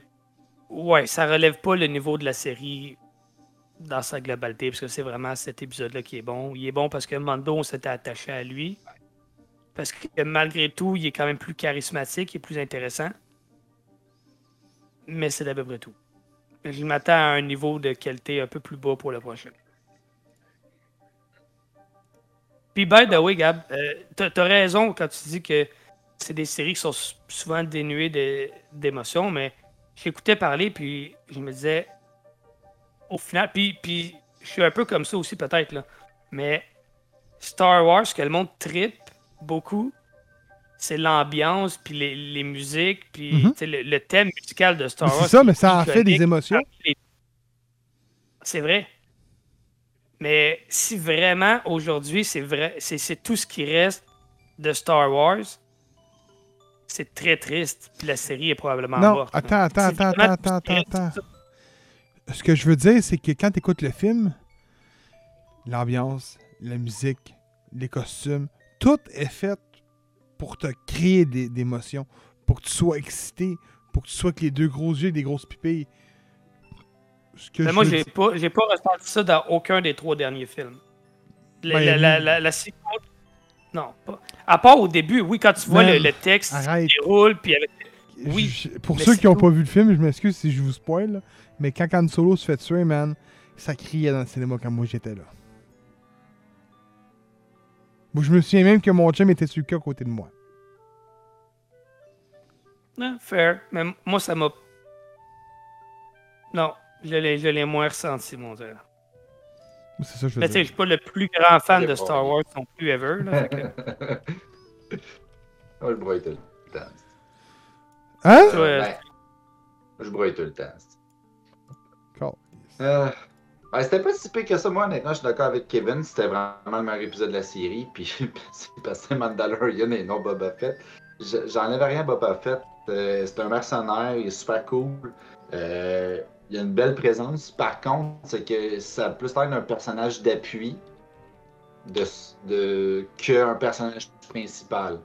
ouais, ça relève pas le niveau de la série dans sa globalité, parce que c'est vraiment cet épisode-là qui est bon. Il est bon parce que Mando, on s'était attaché à lui. Parce que malgré tout, il est quand même plus charismatique, est plus intéressant. Mais c'est à peu près tout. Je m'attends à un niveau de qualité un peu plus bas pour le prochain. Puis, by the way, Gab, euh, t'as raison quand tu dis que c'est des séries qui sont souvent dénuées d'émotions, mais j'écoutais parler, puis je me disais, au final, puis, puis je suis un peu comme ça aussi, peut-être, là, mais Star Wars, ce que le monde tripe beaucoup, c'est l'ambiance, puis les, les, musiques, puis mm le, le, thème musical de Star Wars. C'est ça, mais ça en fait des émotions. C'est vrai. Mais si vraiment aujourd'hui, c'est vrai, c'est tout ce qui reste de Star Wars, c'est très triste. Puis la série est probablement non, morte. Attends, attends, attends, attends, attends, attends. Ce que je veux dire, c'est que quand tu écoutes le film, l'ambiance, la musique, les costumes, tout est fait pour te créer des, des émotions, pour que tu sois excité, pour que tu sois avec les deux gros yeux et des grosses mais moi, j'ai pas, j'ai pas ressenti ça dans aucun des trois derniers films. La, ben, la, la, la, Non, pas. À part au début, oui, quand tu vois le, texte qui déroule, puis avec. Oui. pour ceux qui n'ont pas vu le film, je m'excuse si je vous spoil, mais quand Han Solo se fait tuer, man, ça criait dans le cinéma quand moi j'étais là. Moi, je me souviens même que mon chum était sur le cas à côté de moi. Non, fair. Mais moi, ça m'a. Non, je l'ai moins ressenti, mon dieu. C'est ça, je Mais tu sais, je suis pas le plus grand fan de Star Wars non plus ever. Là, que... je broye tout le temps. Hein? Ouais, je broye tout le temps. Cool. Euh, ben, c'était pas si pire que ça. Moi, honnêtement, je suis d'accord avec Kevin. C'était vraiment le meilleur épisode de la série. Puis c'est passé que Mandalorian et non Boba Fett. J'enlève rien à Boba Fett. Euh, c'est un mercenaire, il est super cool. Euh, il y a une belle présence. Par contre, c'est que ça a plus l'air d'un personnage d'appui de, qu'un personnage principal.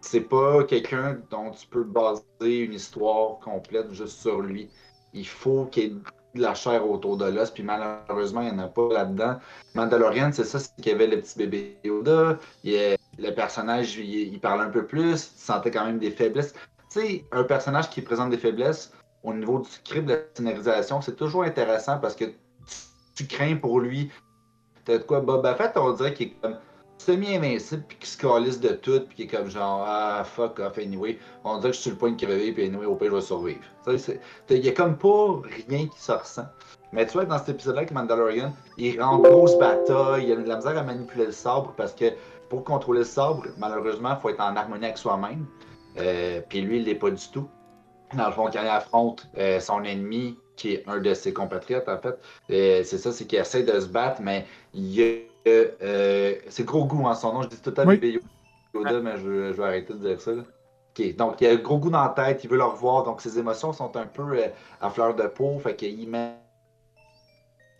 C'est pas quelqu'un dont tu peux baser une histoire complète juste sur lui. Il faut qu'il y ait de la chair autour de l'os, puis malheureusement, il n'y en a pas là-dedans. Mandalorian, c'est ça, c'est qu'il y avait le petit bébé Yoda, il le personnage, il, il parlait un peu plus, il sentait quand même des faiblesses. Tu sais, un personnage qui présente des faiblesses, au niveau du script de la scénarisation, c'est toujours intéressant parce que tu, crains pour lui. T'as de quoi Boba Fett, on dirait qu'il est comme semi-invincible, puis qu'il se calisse de tout, puis qu'il est comme genre, ah fuck off, anyway. On dirait que je suis le point de crever, puis anyway, au pire, je vais survivre. Il y a comme pas rien qui se ressent. Mais tu vois, dans cet épisode-là, avec Mandalorian, il rend grosse bataille, il a de la misère à manipuler le sabre parce que pour contrôler le sabre, malheureusement, il faut être en harmonie avec soi-même. Euh, puis lui, il l'est pas du tout dans le fond, quand il affronte euh, son ennemi, qui est un de ses compatriotes, en fait, euh, c'est ça, c'est qu'il essaie de se battre, mais il y a. Euh, c'est gros goût en son nom, je dis tout le temps oui. Yoda, mais je, vais arrêter de dire ça. donc il a gros goût dans la tête, il veut le revoir, donc ses émotions sont un peu à fleur de peau, fait qu'il met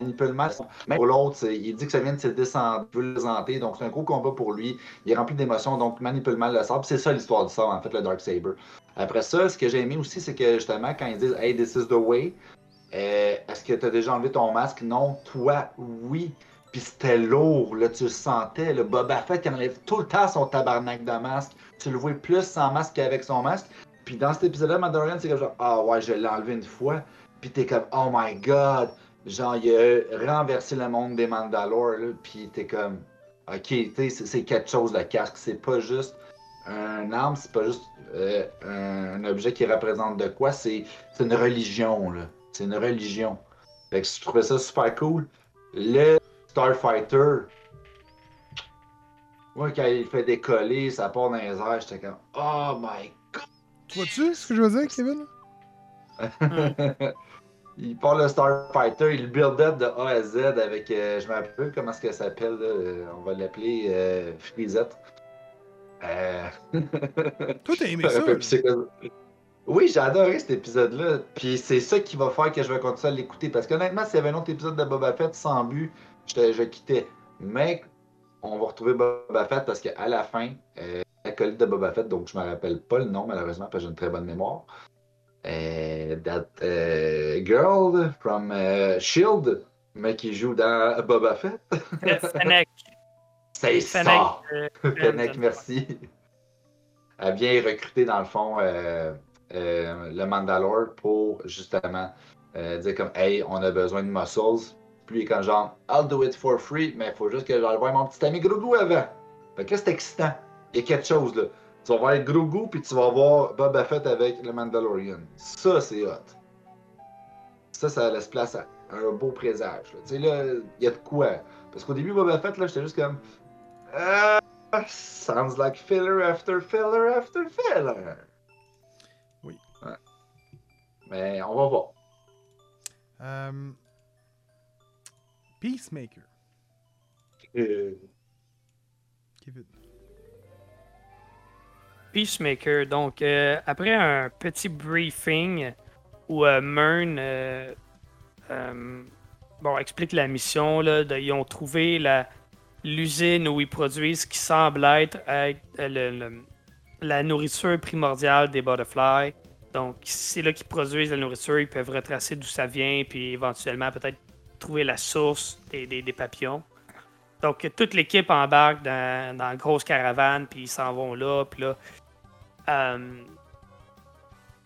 manipule le mal. Mais pour l'autre, il dit que ça vient de se descendre, il veut le présenter, donc c'est un gros combat pour lui. Il est rempli d'émotions, donc manipule mal le sabre. C'est ça l'histoire du sabre, en fait, le Dark Saber. Après ça, ce que j'ai aimé aussi, c'est que justement, quand ils disent Hey, this is the way, euh, est-ce que tu as déjà enlevé ton masque? Non, toi, oui. Puis c'était lourd, tu le sentais. Le Boba Fett, il enlève tout le temps son tabarnak de masque. Tu le vois plus sans masque qu'avec son masque. Puis dans cet épisode-là, Mandalorian, c'est comme ah ouais, je l'ai enlevé une fois. Puis t'es comme, oh my god. Genre, il a renversé le monde des Mandalore, là. Puis t'es comme, ok, c'est quelque chose, le casque. C'est pas juste un arme, c'est pas juste euh, un, objet qui représente de quoi, c'est une religion, là. C'est une religion. Fait que je trouvais ça super cool. Le Starfighter, moi, quand il fait décoller, ça part dans les airs, j'étais comme Oh my god! Vois-tu ce que je veux dire, Kevin? il part le Starfighter, il build up de A à Z avec, euh, je me rappelle comment est-ce qu'elle s'appelle, euh, on va l'appeler euh, Frisette. Euh... Toi, t'as aimé ça? Oui, j'ai adoré cet épisode-là. Puis c'est ça qui va faire que je vais continuer à l'écouter. Parce qu'honnêtement, s'il y avait un autre épisode de Boba Fett sans but, je, je quittais. Mais on va retrouver Boba Fett parce qu'à la fin, euh, acolyte de Boba Fett, donc je ne me rappelle pas le nom malheureusement parce que j'ai une très bonne mémoire. Euh, that uh, girl from uh, Shield, mais qui joue dans Boba Fett. Fennec. C'est ça. Euh, Fennec, merci. Elle vient recruter dans le fond euh, euh, le Mandalore pour justement euh, dire comme Hey, on a besoin de muscles. Puis il est comme genre I'll do it for free, mais il faut juste que j'aille voir mon petit ami Grogu avant. Fait que là, c'est excitant. Il y a quelque chose là. Tu vas voir Grogu, puis tu vas voir Boba Fett avec le Mandalorian. Ça, c'est hot. Ça, ça laisse place à un beau présage. Tu sais, là, il y a de quoi. Parce qu'au début, Boba Fett, là, j'étais juste comme. Ah, sounds like filler after filler after filler. Oui. Ouais. Mais on va voir. Euh, Peacemaker. Euh, Kevin. Peacemaker. Donc, euh, après un petit briefing où euh, Mern euh, euh, bon, explique la mission, là, de- ils ont trouvé la- l'usine où ils produisent ce qui semble être euh, la nourriture primordiale des butterflies. Donc, c'est là qu'ils produisent la nourriture, ils peuvent retracer d'où ça vient, puis éventuellement peut-être trouver la source des, papillons. Donc, toute l'équipe embarque dans, dans une grosse caravane, puis ils s'en vont là, puis là, euh,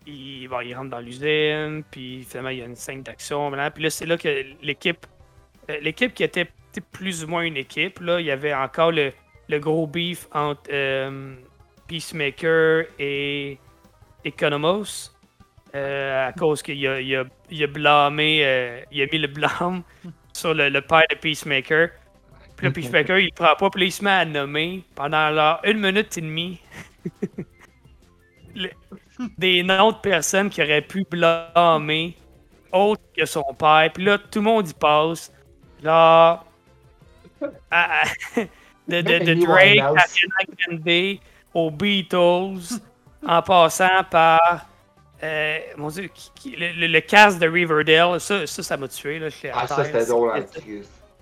ils, ils rentrent dans l'usine, puis finalement, il y a une scène d'action. Puis là, c'est là que l'équipe, euh, l'équipe qui était plus ou moins une équipe, là, il y avait encore le, le gros beef entre euh, Peacemaker et Economos. euh, à cause qu'il a, il a, il a blâmé, euh, il a mis le blâme sur le, le père de Peacemaker. Puis là, Peacemaker, il prend pas, puis là, il se met à nommer pendant alors, une minute et demie le- des noms de personnes qui auraient pu blâmer autre que son père. Puis là, tout le monde y passe. Là, à- à- de, de, de Amy Drake à Grande aux Beatles, en passant par. euh, mon Dieu, qui- qui- le, le- cast de Riverdale, ça, ça, ça m'a tué. Là, à Ah, ça, c'était drôle en.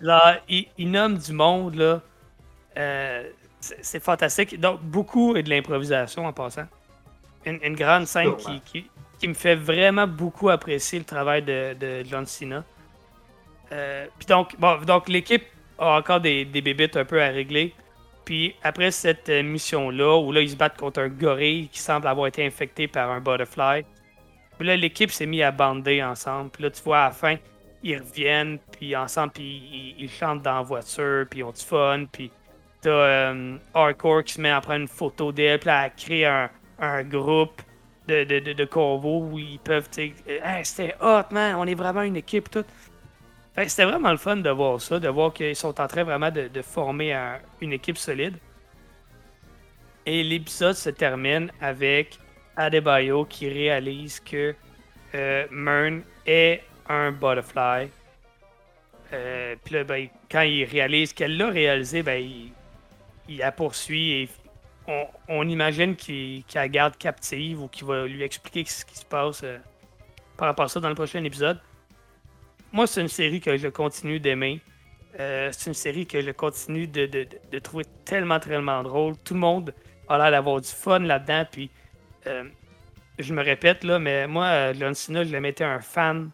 Là, il, il nomme du monde, là. Euh, c'est fantastique. Donc, beaucoup et de l'improvisation en passant. Une, une grande scène qui, qui, qui me fait vraiment beaucoup apprécier le travail de, de John Cena. Euh, Puis donc, bon, donc l'équipe a encore des, des bébites un peu à régler. Puis après cette euh, mission-là, où là, ils se battent contre un gorille qui semble avoir été infecté par un butterfly. Puis là, l'équipe s'est mise à bander ensemble. Puis là, tu vois, à la fin, ils reviennent, puis ensemble, puis ils, chantent dans la voiture, puis ils ont du fun, puis t'as euh, Hardcore qui se met à prendre une photo d'elle, puis à créer un, un groupe de, de, de, où ils peuvent, tu sais, Hey, c'était hot, man, on est vraiment une équipe, tout. C'était vraiment le fun de voir ça, de voir qu'ils sont en train vraiment de, former un- une équipe solide. Et l'épisode se termine avec Adebayo qui réalise que euh, est un butterfly. Euh, Puis là, ben, quand il réalise qu'elle l'a réalisé, ben, il, la poursuit et on, imagine qu'il qu'il la garde captive ou qu'il va lui expliquer ce qui se passe euh, par rapport à ça dans le prochain épisode. Moi, c'est une série que je continue d'aimer. Euh, c'est une série que je continue de, de- de- trouver tellement, tellement drôle. Tout le monde a l'air d'avoir du fun là-dedans. Puis, euh, je me répète, là, mais moi, euh, John Cena, je l'ai été un fan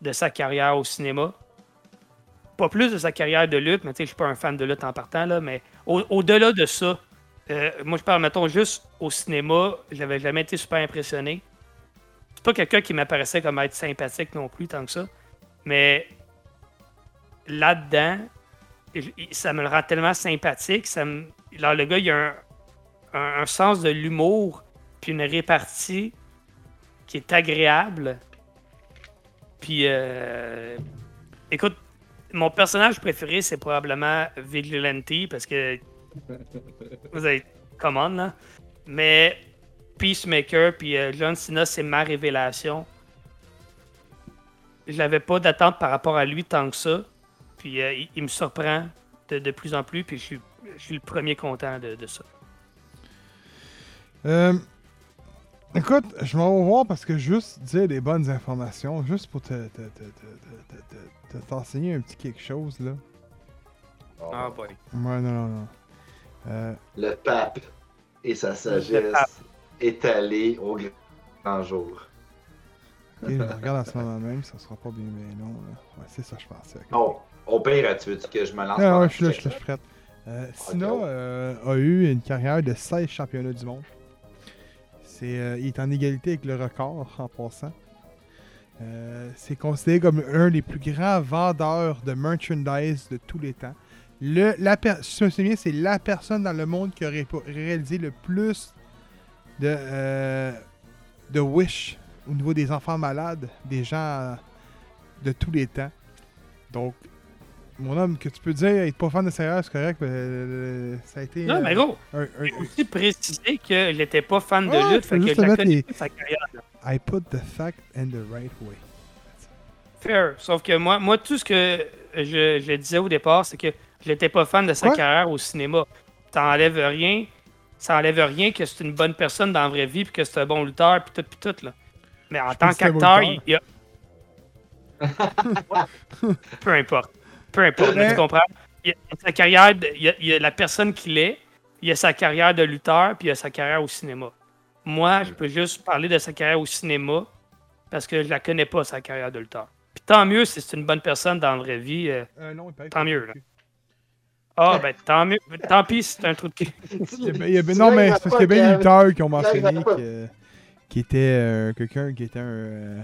de sa carrière au cinéma. Pas plus de sa carrière de lutte, mais je suis pas un fan de lutte en partant, là, mais au- au-delà de ça, moi, je parle, mettons, juste au cinéma, j'avais jamais été super impressionné. C'est pas quelqu'un qui m'apparaissait comme être sympathique non plus, tant que ça. Mais là-dedans, ça me le rend tellement sympathique. Ça me... Là, le gars, il a un, un- un sens de l'humour, puis une répartie qui est agréable. Puis, euh, écoute, mon personnage préféré, c'est probablement Vigilante, parce que vous avez commande, là. Mais Peacemaker, puis euh, John Cena, c'est ma révélation. Je n'avais pas d'attente par rapport à lui tant que ça. Puis euh, il, il me surprend de, de plus en plus, puis je suis, je suis le premier content de, de ça. Euh, Écoute, je m'en vais voir parce que juste dire des bonnes informations, juste pour te, te- te- te- te- te- te- t'enseigner un petit quelque chose, là. Ah, boy. Ouais, non, non, non. Euh, Le pape et sa sagesse étalés au grand jour. Ok, je regarde en ce moment même, ça sera pas bien, long, là. Ouais, c'est ça, je pensais. ok. Oh, au pire, tu veux que je me lance Ah, ouais, je suis là, je suis là, je prête. Euh. Sina euh, a eu une carrière de 16 championnats du monde. C'est, euh, il est en égalité avec le record en passant. Euh, c'est considéré comme un des plus grands vendeurs de merchandise de tous les temps. Le, la si je me souviens, c'est la personne dans le monde qui aurait réalisé le plus de, de Wish au niveau des enfants malades, des gens euh, de tous les temps. Donc, mon homme, que tu peux dire être pas fan de Seigneur, c'est correct, mais euh, ça a été. Non, euh, mais gros, un- un- j'ai aussi précisé qu'il n'était pas fan de Ah, lutte, fait que la les- sa carrière. là. I put the fact in the right way. Fair. Sauf que moi, moi tout ce que je, je disais au départ, c'est que je n'étais pas fan de sa Ouais. carrière au cinéma. Ça enlève rien. Ça enlève rien que c'est une bonne personne dans la vraie vie, puis que c'est un bon lutteur, puis tout, puis tout. Là. Mais en Je tant qu'acteur, il y a. Peu importe. Peu importe, Mais- tu comprends? Il y a sa carrière, de- il y a, il y a la personne qu'il est, il y a sa carrière de lutteur, puis il y a sa carrière au cinéma. Moi, je peux juste parler de sa carrière au cinéma parce que je la connais pas, sa carrière de lutteur. Puis tant mieux si c'est une bonne personne dans la vraie vie. euh, Euh, non, il paraît Tant mieux, là. Ah, ben tant mieux. Tant pis si c'est un trou de cul. Non, mais c'est parce qu'il y a bien des lutteurs qui ont mentionné que, qui était euh, quelqu'un qui était un. euh,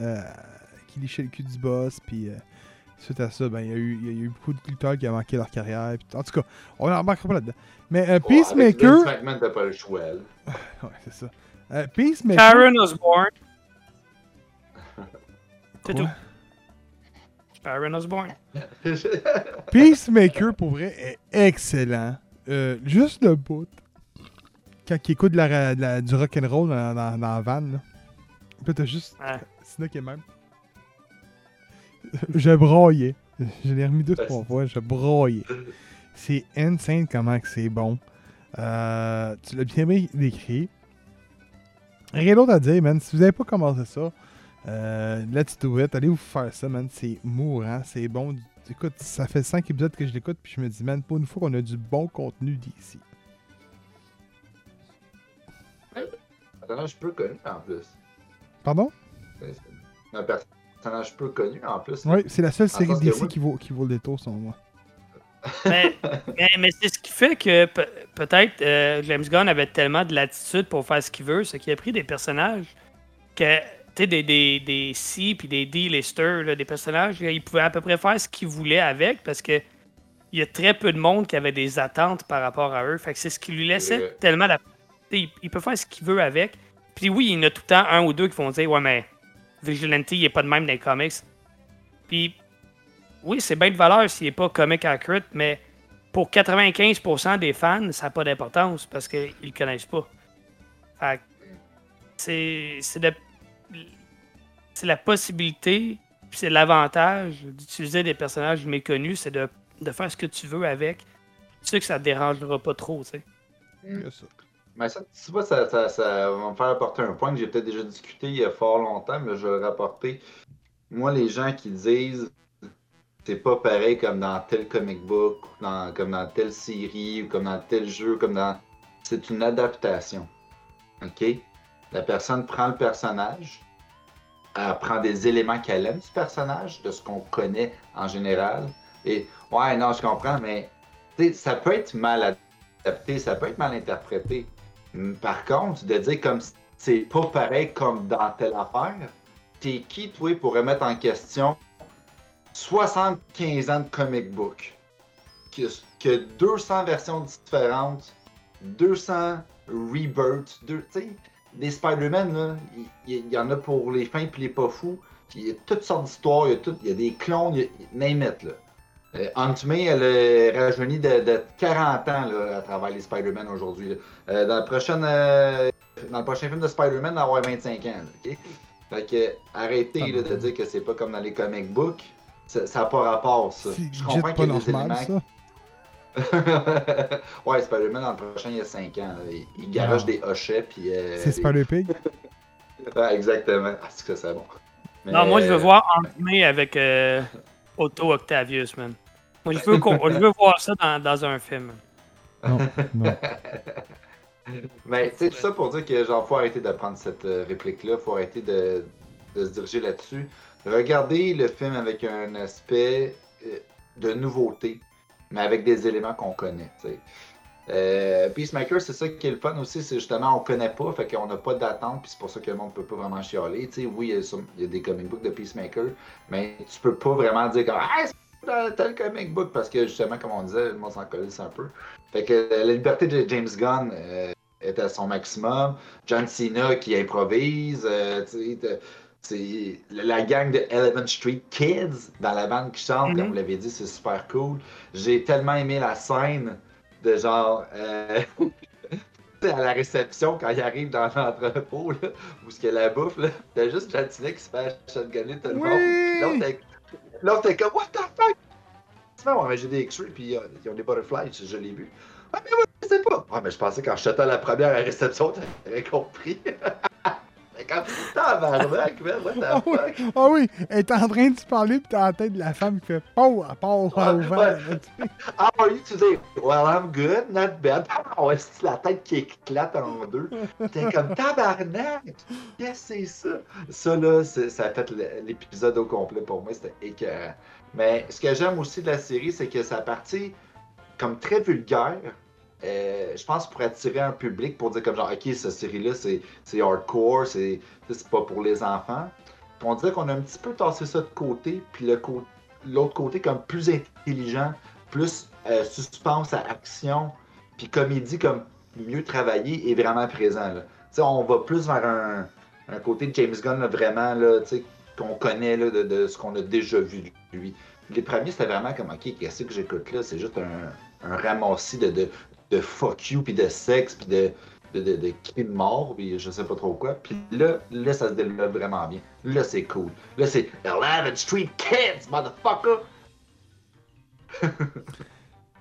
euh, qui lichait le cul du boss, puis euh, suite à ça, ben, il y, a eu, il y a eu beaucoup de lutteurs qui ont manqué leur carrière. puis- en tout cas, on n'embarquera pas là-dedans. Mais euh, Peacemaker. Vince McMahon, t'as pas le choix. ouais, c'est ça. Euh, Peacemaker. Sharon Osbourne. C'est tout. Sharon Osbourne. Peacemaker, pour vrai, est excellent. Euh, juste le bout. Quand il écoute de la, ra- de la- du rock'n'roll dans, dans, dans la van, là. Puis t'as juste. Là qui est même. je broyais. Je l'ai remis deux, trois fois. Je broyais. C'est insane comment que c'est bon. Euh, tu l'as bien bien décrit. Rien d'autre à dire, man. Si vous avez pas commencé ça, euh, let's do it. Allez vous faire ça, man. C'est mourant, c'est bon. Écoute, ça fait 5 épisodes que je l'écoute, puis je me dis, man, pour une fois qu'on a du bon contenu d'ici. Personnage peu connu en plus. Pardon? C'est- c'est Un personnage peu connu en plus. Oui, c'est la seule série que oui. qui vaut, qui vaut le détour, selon moi. Mais, mais, mais c'est ce qui fait que pe- peut-être euh, James Gunn avait tellement de latitude pour faire ce qu'il veut, c'est qu'il a pris des personnages que, tu sais, des, des, des C puis des D listers, là, des personnages, il pouvait à peu près faire ce qu'il voulait avec parce que il y a très peu de monde qui avait des attentes par rapport à eux. Fait que c'est ce qui lui laissait tellement la. Il, il peut faire ce qu'il veut avec. Puis oui, il y en a tout le temps un ou deux qui vont dire Ouais, mais Vigilante, il est pas de même dans les comics. Puis oui, c'est bien de valeur s'il n'est pas comic accurate, mais pour 95% des fans, ça n'a pas d'importance parce qu'ils ne le connaissent pas. Fait c'est c'est de- c'est la possibilité, puis c'est l'avantage d'utiliser des personnages méconnus, c'est de, de faire ce que tu veux avec. Tu sais que ça te dérangera pas trop, tu sais. Ça. Mais ça, tu vois, ça, ça, ça va me faire apporter un point que j'ai peut-être déjà discuté il y a fort longtemps, mais je vais le rapporter. Moi, les gens qui disent c'est pas pareil comme dans tel comic book, dans- comme dans telle série, ou comme dans tel jeu, comme dans. C'est une adaptation. OK? La personne prend le personnage, elle prend des éléments qu'elle aime du personnage, de ce qu'on connaît en général. Et ouais, non, je comprends, mais ça peut être mal adapté, ça peut être mal interprété. Par contre, de dire comme c'est pas pareil comme dans telle affaire, t'es qui, toi, pour remettre en question 75 ans de comic book, que, que 200 versions différentes, 200 rebirths, des Spider-Man, il y, en a pour les fins et les pas fous. Il y a toutes sortes d'histoires, il y a, des clones, il y a, name là. Euh, Aunt May, elle est rajeunie de, de 40 ans là, à travers les Spider-Man aujourd'hui. Euh, dans, le prochain, euh, dans le prochain film de Spider-Man, elle va avoir 25 ans. là, ok? Fait que arrêtez là, de dire que c'est pas comme dans les comic books. Ça n'a pas rapport, ça. Je comprends qu'il y a des normal, éléments. ça. ouais, Spider-Man, dans le prochain, il y a 5 ans. Il, il garage Ah. des hochets, puis... euh, C'est Spider-Pig. Ouais, exactement. Ah, c'est que c'est bon. Mais, Non, moi, je veux euh, voir André avec euh, Otto Octavius, man. Moi, je veux, qu'on- je veux voir ça dans, dans un film. Non, non. Mais tu sais, tout ça pour dire que genre faut arrêter de prendre cette euh, réplique-là, faut arrêter de, de se diriger là-dessus. Regardez le film avec un aspect euh, de nouveauté, mais avec des éléments qu'on connaît. tu sais. Euh, Peacemaker, c'est ça qui est le fun aussi, c'est justement on connaît pas, fait qu'on n'a pas d'attente, puis c'est pour ça que le monde peut pas vraiment chialer. Tu sais, oui, il y, a, sur- il y a des comic books de Peacemaker, mais tu peux pas vraiment dire comme Ah, c'est tel- comic book, parce que justement, comme on disait, le monde s'en colisse un peu. Fait que euh, la liberté de James Gunn euh, est à son maximum. John Cena qui improvise. tu sais, c'est la gang de Eleven Street Kids dans la bande qui chante, comme vous l'avez dit, c'est super cool. J'ai tellement aimé la scène de genre. euh, à la réception, quand il arrive dans l'entrepôt, où ce qu'il y a la bouffe, là, t'as juste Cena qui se fait shotgunner tout le monde. Oui! T'es- L'autre t'es comme, what the fuck? Ouais, mais j'ai des X-rays, puis euh, ils ont des butterflies, je, je l'ai vu. Ouais, mais moi, je sais pas. Ouais, mais je pensais qu'en jetant la première à la réception, t'avais compris. tabarnak, man, what Ah oui, ah oui, elle est en train de se parler, puis t'as la tête de la femme qui fait Pau, à part Ah, au vent. How are you today? Well, I'm good, not bad. Oh, est la tête qui éclate en deux? T'es comme tabarnak! Qu'est-ce que c'est ça? Ça, là, ça a fait l'épisode au complet pour moi, c'était écœurant. Mais ce que j'aime aussi de la série, c'est que ça partie comme très vulgaire. Euh, je pense pour attirer un public, pour dire comme genre, ok, cette série-là, c'est hardcore, c'est pas pour les enfants. On dirait qu'on a un petit peu tassé ça de côté, puis l'autre côté comme plus intelligent, plus euh, suspense à action, puis comédie comme mieux travaillé est vraiment présent. On va plus vers un, un côté de James Gunn là, vraiment qu'on connaît de, ce qu'on a déjà vu de lui. Les premiers, c'était vraiment comme ok, qu'est-ce que j'écoute là? C'est juste un, un ramassis de, de fuck you, puis de sexe, puis de, de, de, mort, puis je sais pas trop quoi. Puis là, là, ça se développe vraiment bien. Là, c'est cool. Là, c'est 11 Street Kids, motherfucker!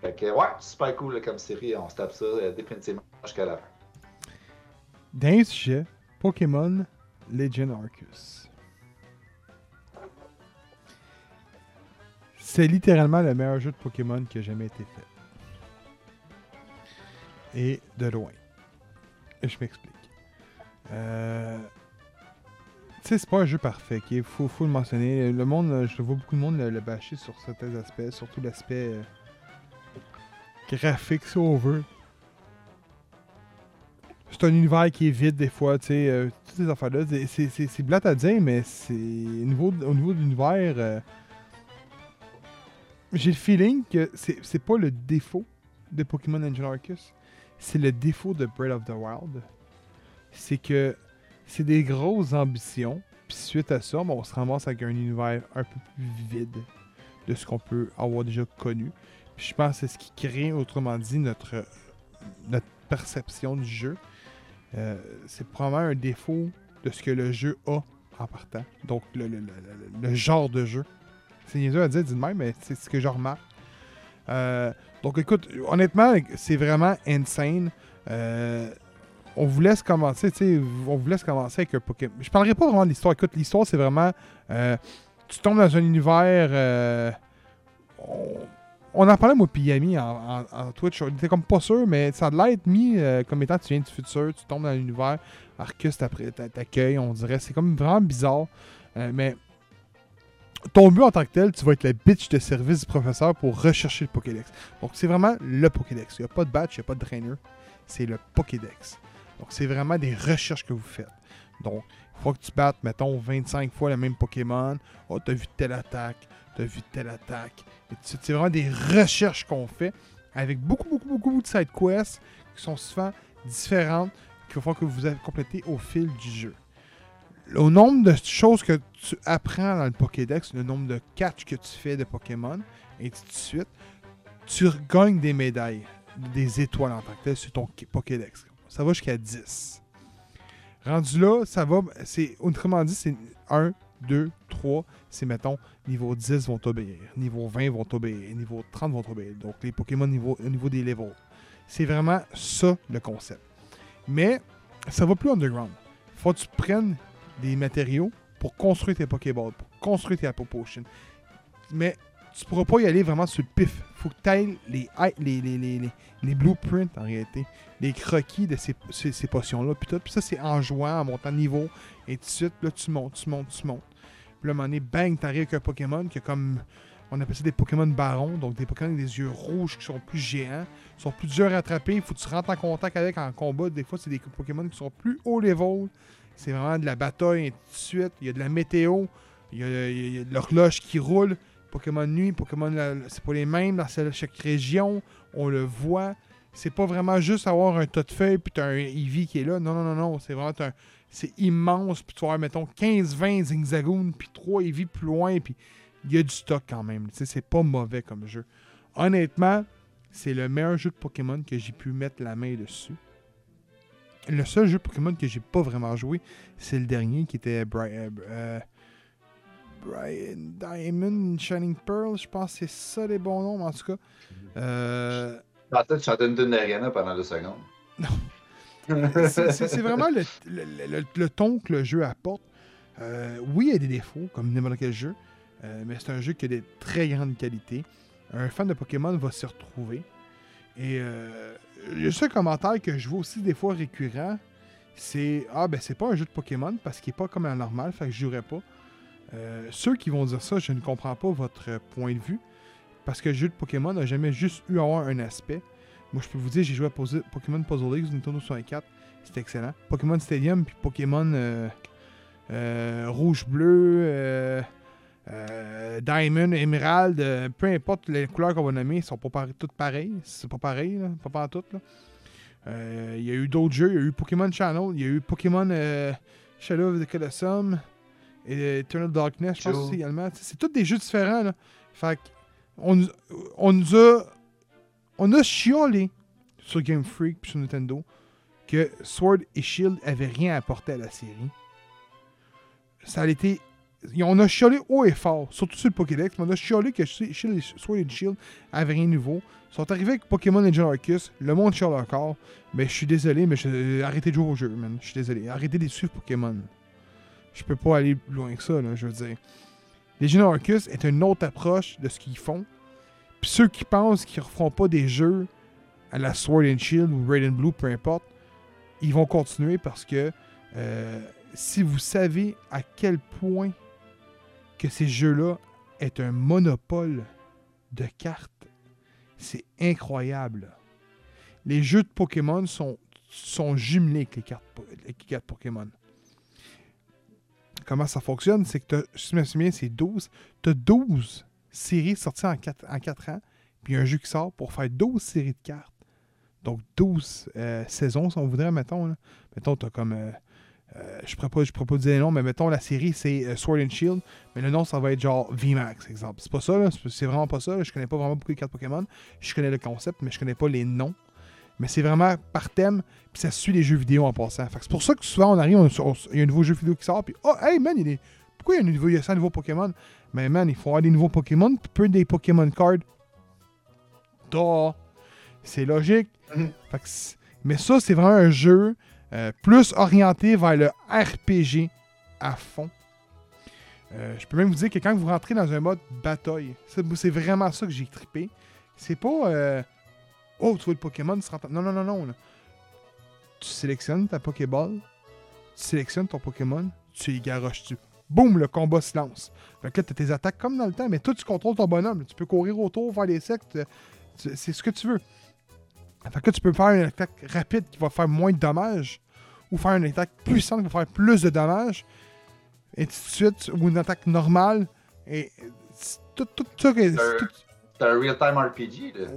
fait que, ouais, super cool là, comme série. On se tape ça euh, définitivement jusqu'à la fin. D'un sujet, Pokémon Legend Arceus. C'est littéralement le meilleur jeu de Pokémon qui a jamais été fait. Et de loin. Et je m'explique. Euh... Tu sais, c'est pas un jeu parfait. Il faut, le mentionner. Le monde, euh, je vois beaucoup de monde le, bâcher sur certains aspects, surtout l'aspect euh, graphique, si on veut c'est un univers qui est vide des fois, tu sais, toutes ces affaires-là. c'est- blate à dire, mais c'est au niveau, au niveau de l'univers, j'ai le feeling que c'est, pas le défaut de Pokémon Engine Arceus, c'est le défaut de Breath of the Wild. C'est que c'est des grosses ambitions, puis suite à ça, on se ramasse avec un univers un peu plus vide de ce qu'on peut avoir déjà connu. Puis je pense que c'est ce qui crée, autrement dit, notre, perception du jeu. Euh, c'est probablement un défaut de ce que le jeu a en partant. Donc, le, genre de jeu. C'est niaiseux à dire, dis de même, mais c'est ce que je remarque. Euh, donc, écoute, honnêtement, c'est vraiment insane. Euh, on vous laisse commencer, tu on vous laisse commencer avec un Pokémon. Je parlerai pas vraiment de l'histoire. Écoute, l'histoire, c'est vraiment. euh, tu tombes dans un univers. on, en parlait, moi, puis Yami, en, en, Twitch. On était comme pas sûr, mais ça a l'air être mis comme étant tu viens du futur, tu tombes dans l'univers, Arcus t'accueille, on dirait. C'est comme vraiment bizarre. Mais ton but en tant que tel, tu vas être le bitch de service du professeur pour rechercher le Pokédex. Donc, c'est vraiment le Pokédex. Il n'y a pas de batch, il n'y a pas de trainer. C'est le Pokédex. Donc, c'est vraiment des recherches que vous faites. Donc, il faut que tu battes, mettons, 25 fois le même Pokémon. Oh, t'as vu telle attaque, t'as vu telle attaque. C'est vraiment des recherches qu'on fait avec beaucoup, beaucoup, beaucoup de side quests qui sont souvent différentes qu'il va falloir que vous complétez au fil du jeu. Au nombre de choses que tu apprends dans le Pokédex, le nombre de catch que tu fais de Pokémon, et ainsi de suite, tu gagnes des médailles, des étoiles en tant que tel sur ton Pokédex. Ça va jusqu'à 10. Rendu là, ça va. C'est, autrement dit, c'est un 2, 3, c'est mettons niveau 10 vont t'obéir, niveau 20 vont t'obéir, niveau 30 vont t'obéir. Donc les Pokémon niveau, au niveau des levels. C'est vraiment ça le concept. Mais ça va plus underground. Faut que tu prennes des matériaux pour construire tes Pokéballs, pour construire tes Apple Potions. Mais tu pourras pas y aller vraiment sur le pif. Faut que tu ailles les, les, les, les, les blueprints en réalité, les croquis de ces, ces, potions-là. Puis, puis ça, c'est en jouant, en montant niveau, et tout de suite, là, tu montes, tu montes, tu montes. Puis là, à un moment donné, bang, t'arrives avec un Pokémon qui a comme. On appelle ça des Pokémon barons, donc des Pokémon avec des yeux rouges qui sont plus géants, qui sont plus durs à attraper. Il faut que tu rentres en contact avec en combat. Des fois, c'est des Pokémon qui sont plus haut level. C'est vraiment de la bataille, et tout de suite. Il y a de la météo, il y a, il y a de l'horloge qui roule. Pokémon nuit, Pokémon, c'est pas les mêmes dans chaque région. On le voit. C'est pas vraiment juste avoir un tas de feuilles puis t'as un Eevee qui est là. Non, non, non, non. C'est vraiment un, c'est immense. Puis tu vas avoir, mettons, 15-20 Zigzagoon puis 3 Eevee plus loin. Puis il y a du stock quand même. C'est pas mauvais comme jeu. Honnêtement, c'est le meilleur jeu de Pokémon que j'ai pu mettre la main dessus. Le seul jeu Pokémon que j'ai pas vraiment joué, c'est le dernier qui était Brian, euh, Brian Diamond, Shining Pearl. Je pense que c'est ça les bons noms, en tout cas. Euh... En chantais une tune d'Ariana pendant deux secondes. c'est vraiment le, le, le, le, ton que le jeu apporte. Euh, oui, il y a des défauts, comme n'importe quel jeu, euh, mais c'est un jeu qui a des très grandes qualités. Un fan de Pokémon va s'y retrouver. Et euh, le seul commentaire que je vois aussi des fois récurrent, c'est Ah, ben c'est pas un jeu de Pokémon parce qu'il est pas comme un normal, fait que je jouerais pas. Euh, ceux qui vont dire ça, je ne comprends pas votre point de vue. Parce que le jeu de Pokémon n'a jamais juste eu à avoir un aspect. Moi, je peux vous dire, j'ai joué à Pokémon Puzzle League Nintendo 64. C'était excellent. Pokémon Stadium, puis Pokémon euh, euh, Rouge-Bleu, euh, euh, Diamond, Emerald, peu importe les couleurs qu'on va nommer, ils sont pas toutes pareilles. C'est pas pareil, là, pas pas toutes. Il y a eu d'autres jeux. Il y a eu Pokémon Channel, il y a eu Pokémon Shadow of the Colosseum et Eternal Darkness, je pense aussi également. C'est tous des jeux différents. Là. Fait on, on nous a. On a chiolé sur Game Freak et sur Nintendo que Sword et Shield avaient rien à apporter à la série. Ça a été. On a chiolé haut et fort, surtout sur le Pokédex, mais on a chiolé que Sword et Shield avaient rien de nouveau. Ils sont arrivés avec Pokémon Legend Arceus, le monde chiale encore. Mais je suis désolé, mais je... arrêtez de jouer au jeu, man. Je suis désolé. Arrêtez de suivre Pokémon je peux pas aller plus loin que ça, là, je veux dire. Legend Arceus est une autre approche de ce qu'ils font. Puis ceux qui pensent qu'ils ne referont pas des jeux à la Sword and Shield ou Red and Blue, peu importe, ils vont continuer parce que euh, si vous savez à quel point que ces jeux-là est un monopole de cartes, c'est incroyable. Les jeux de Pokémon sont, sont jumelés avec les cartes, les cartes Pokémon comment ça fonctionne, c'est que, si je me souviens, c'est 12. Tu as 12 séries sorties en 4, en 4 ans, puis un jeu qui sort pour faire 12 séries de cartes. Donc 12 euh, saisons, si on voudrait, mettons. Mettons, tu as comme. Euh, euh, je ne pourrais, pas dire les noms, mais mettons, la série, c'est euh, Sword and Shield, mais le nom, ça va être genre VMAX, exemple. C'est pas ça, là, c'est vraiment pas ça. Là. Je connais pas vraiment beaucoup les cartes Pokémon. Je connais le concept, mais je connais pas les noms. Mais c'est vraiment par thème, puis ça suit les jeux vidéo en passant. c'est pour ça que souvent on arrive, il y a un nouveau jeu vidéo qui sort, puis oh, hey man, il des, pourquoi il y a, un nouveau, il y a ça, un nouveau Pokémon? Mais man, il faut avoir des nouveaux Pokémon, puis peu des Pokémon cards. C'est logique. Mm -hmm. mais ça, c'est vraiment un jeu euh, plus orienté vers le RPG à fond. Euh, je peux même vous dire que quand vous rentrez dans un mode bataille, c'est vraiment ça que j'ai trippé. C'est pas. Euh, Oh, tu vois le Pokémon, tu rentres... Non, non, non, non. Tu sélectionnes ta Pokéball, tu sélectionnes ton Pokémon, tu y garoches tu Boum, le combat se lance. Fait que là, as tes attaques comme dans le temps, mais toi, tu contrôles ton bonhomme. Tu peux courir autour, faire des sectes. C'est ce que tu veux. Fait que tu peux faire une attaque rapide qui va faire moins de dommages, ou faire une attaque puissante qui va faire plus de dommages, et tout de suite, ou une attaque normale. Et tout, tout, tout, tout, c'est un real-time RPG, là.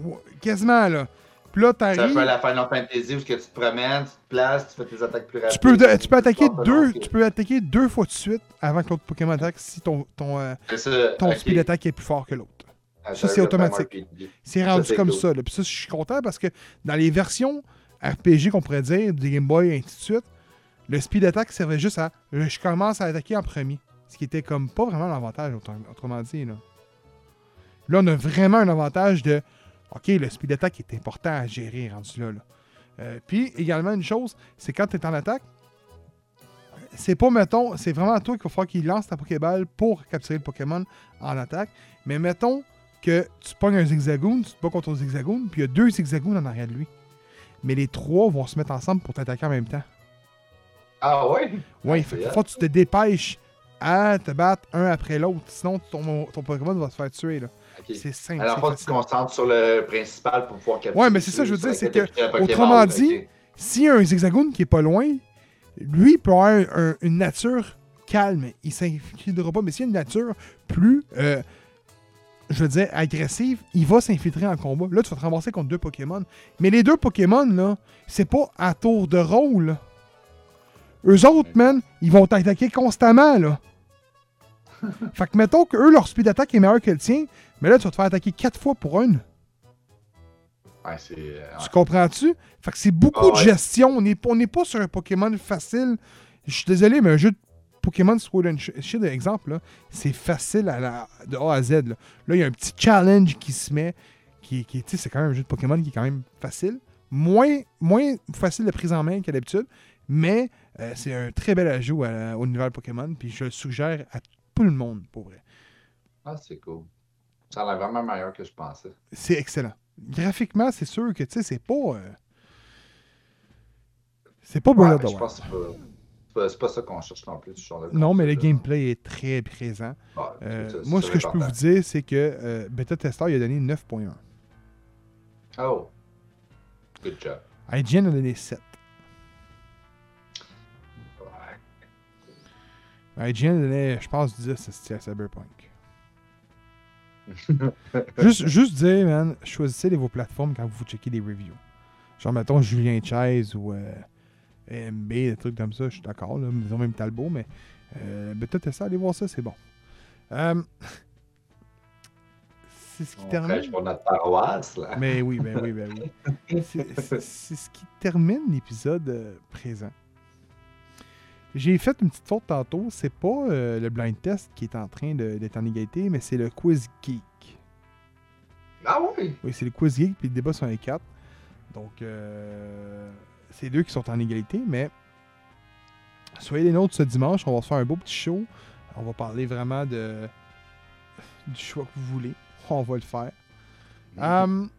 Quasiment, là. Puis là, t'arrives. C'est un peu la Final Fantasy où tu te promènes, tu te places, tu fais tes attaques plus rapides. Tu peux, tu peux, attaquer, deux, tu peux attaquer deux fois de suite avant que l'autre Pokémon attaque si ton, ton, euh, ton okay. speed d'attaque est plus fort que l'autre. Ça, c'est automatique. C'est rendu comme ça. Là. Puis ça, je suis content parce que dans les versions RPG qu'on pourrait dire, des Game Boy et ainsi de suite, le speed d'attaque servait juste à. Je commence à attaquer en premier. Ce qui était comme pas vraiment l'avantage, autrement dit. Là. là, on a vraiment un avantage de OK, le speed attack est important à gérer rendu là. là. Euh, Puis également une chose, c'est quand tu es en attaque, c'est pas, mettons, c'est vraiment toi qu'il va falloir qu'il lance ta Pokéball pour capturer le Pokémon en attaque. Mais mettons que tu pognes un zigzagoon, tu te bats contre un zigzagoon, puis il y a deux zigzagoons en arrière de lui. Mais les trois vont se mettre ensemble pour t'attaquer en même temps. Ah ouais? Oui, Ah, il faut que tu te dépêches à te battre un après l'autre. Sinon, ton, ton Pokémon va se faire tuer. Là. C'est simple. Alors, faut que tu te concentres sur le principal pour pouvoir capturer. Ouais, mais c'est ça, je veux dire, c'est que, autrement dit. S'il y a un zigzagoon qui est pas loin, lui, il peut avoir un- un- une nature calme. Il s'infiltrera pas. Mais s'il y a une nature plus, euh, je veux dire, agressive, il va s'infiltrer en combat. Là, tu vas te ramasser contre deux Pokémon. Mais les deux Pokémon, là, c'est pas à tour de rôle. Eux autres, man, ils vont t'attaquer constamment, là. fait que mettons que eux, leur speed attack est meilleur que le tien, mais là, tu vas te faire attaquer quatre fois pour une. Ouais, c'est. euh, Tu comprends-tu? Fait que c'est beaucoup Ah de gestion. On n'est on n'est pas sur un Pokémon facile. Je suis désolé, mais un jeu de Pokémon Sword and Sh- Shield, exemple, c'est facile à la, de A à Z. Là, il y a un petit challenge qui se met. Qui, qui, tu sais, c'est quand même un jeu de Pokémon qui est quand même facile. Moins, moins facile de prise en main qu'à d'habitude. Mais euh, c'est un très bel ajout à au univers Pokémon. Puis je le suggère à tout le monde, pour vrai. Ah, c'est cool. Ça a l'air vraiment meilleur que je pensais. C'est excellent. Graphiquement, c'est sûr que, tu sais, c'est pas... euh, c'est pas Ouais, je pense que c'est pas- c'est pas, ça qu'on cherche non plus. ce genre de Non, mais le gameplay est très présent. Euh, moi, ce que je peux vous dire, c'est que euh, Beta Tester il a donné 9.1. Oh. Good job. IGN a donné 7. Ouais. IGN donnait, je pense, 10 à Cyberpunk. juste, juste dire, man, choisissez les, vos plateformes quand vous checkez des reviews. Genre, mettons, Julien Chaise ou euh, MB, des trucs comme ça, je suis d'accord, là, ils ont même Talbot, mais euh, Beta Tester, allez voir ça, c'est bon. Euh, c'est ce qui On termine. pour notre paroisse, là. Mais oui, ben oui, ben oui. C'est- ce qui termine l'épisode euh, présent. J'ai fait une petite faute tantôt. C'est pas euh, le blind test qui est en train d'être en égalité, mais c'est le quiz geek. Ah oui? Oui, c'est le quiz geek, puis le débat sur les quatre. Donc, euh, c'est deux qui sont en égalité, mais soyez les nôtres ce dimanche. On va se faire un beau petit show. On va parler vraiment de du choix que vous voulez. On va le faire. Hum,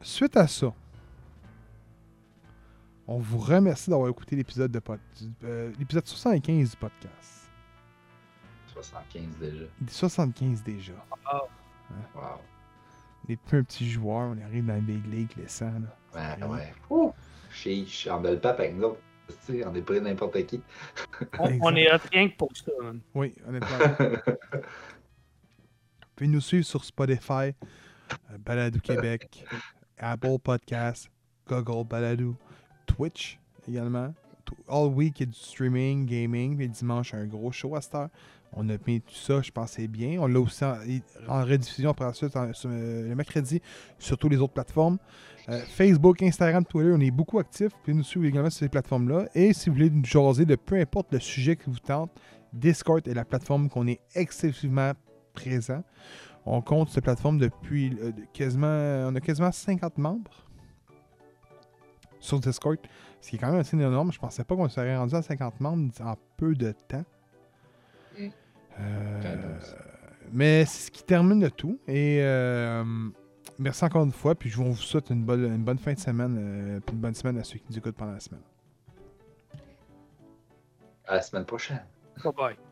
suite à ça, on vous remercie d'avoir écouté l'épisode de euh, l'épisode 75 du podcast. 75 déjà. 75 déjà. Wow. On n'est plus un petit joueur, on arrive dans la Big League, les 100. Là. Ouais, Ouais. ouais. Ouh. Chiche, en belle pape avec nous autres. On est pris n'importe qui. On, on est hot rien que pour ça. man. Oui, honnêtement. Vous pouvez nous suivre sur Spotify, euh, Balado Québec, Apple Podcasts, Google Balado, Twitch également. All week, il y a du streaming, gaming. Puis dimanche, un gros show à cette heure. On a mis tout ça, je pense, c'est bien. On l'a aussi en, en rediffusion après ça en- sur, euh, le mercredi sur toutes les autres plateformes. Euh, Facebook, Instagram, Twitter, on est beaucoup actifs. Vous pouvez nous suivre également sur ces plateformes-là. Et si vous voulez nous jaser de peu importe le sujet qui vous tente, Discord est la plateforme qu'on est excessivement présent. On compte cette plateforme depuis euh, quasiment. On a quasiment 50 membres sur Discord. Ce qui est quand même assez énorme. Je pensais pas qu'on serait rendu à 50 membres en peu de temps. Mm. Euh, mais c'est ce qui termine le tout. Et euh, merci encore une fois. Puis je vous souhaite une bonne, une bonne fin de semaine. euh, puis une bonne semaine à ceux qui nous écoutent pendant la semaine. À la semaine prochaine. Bye bye.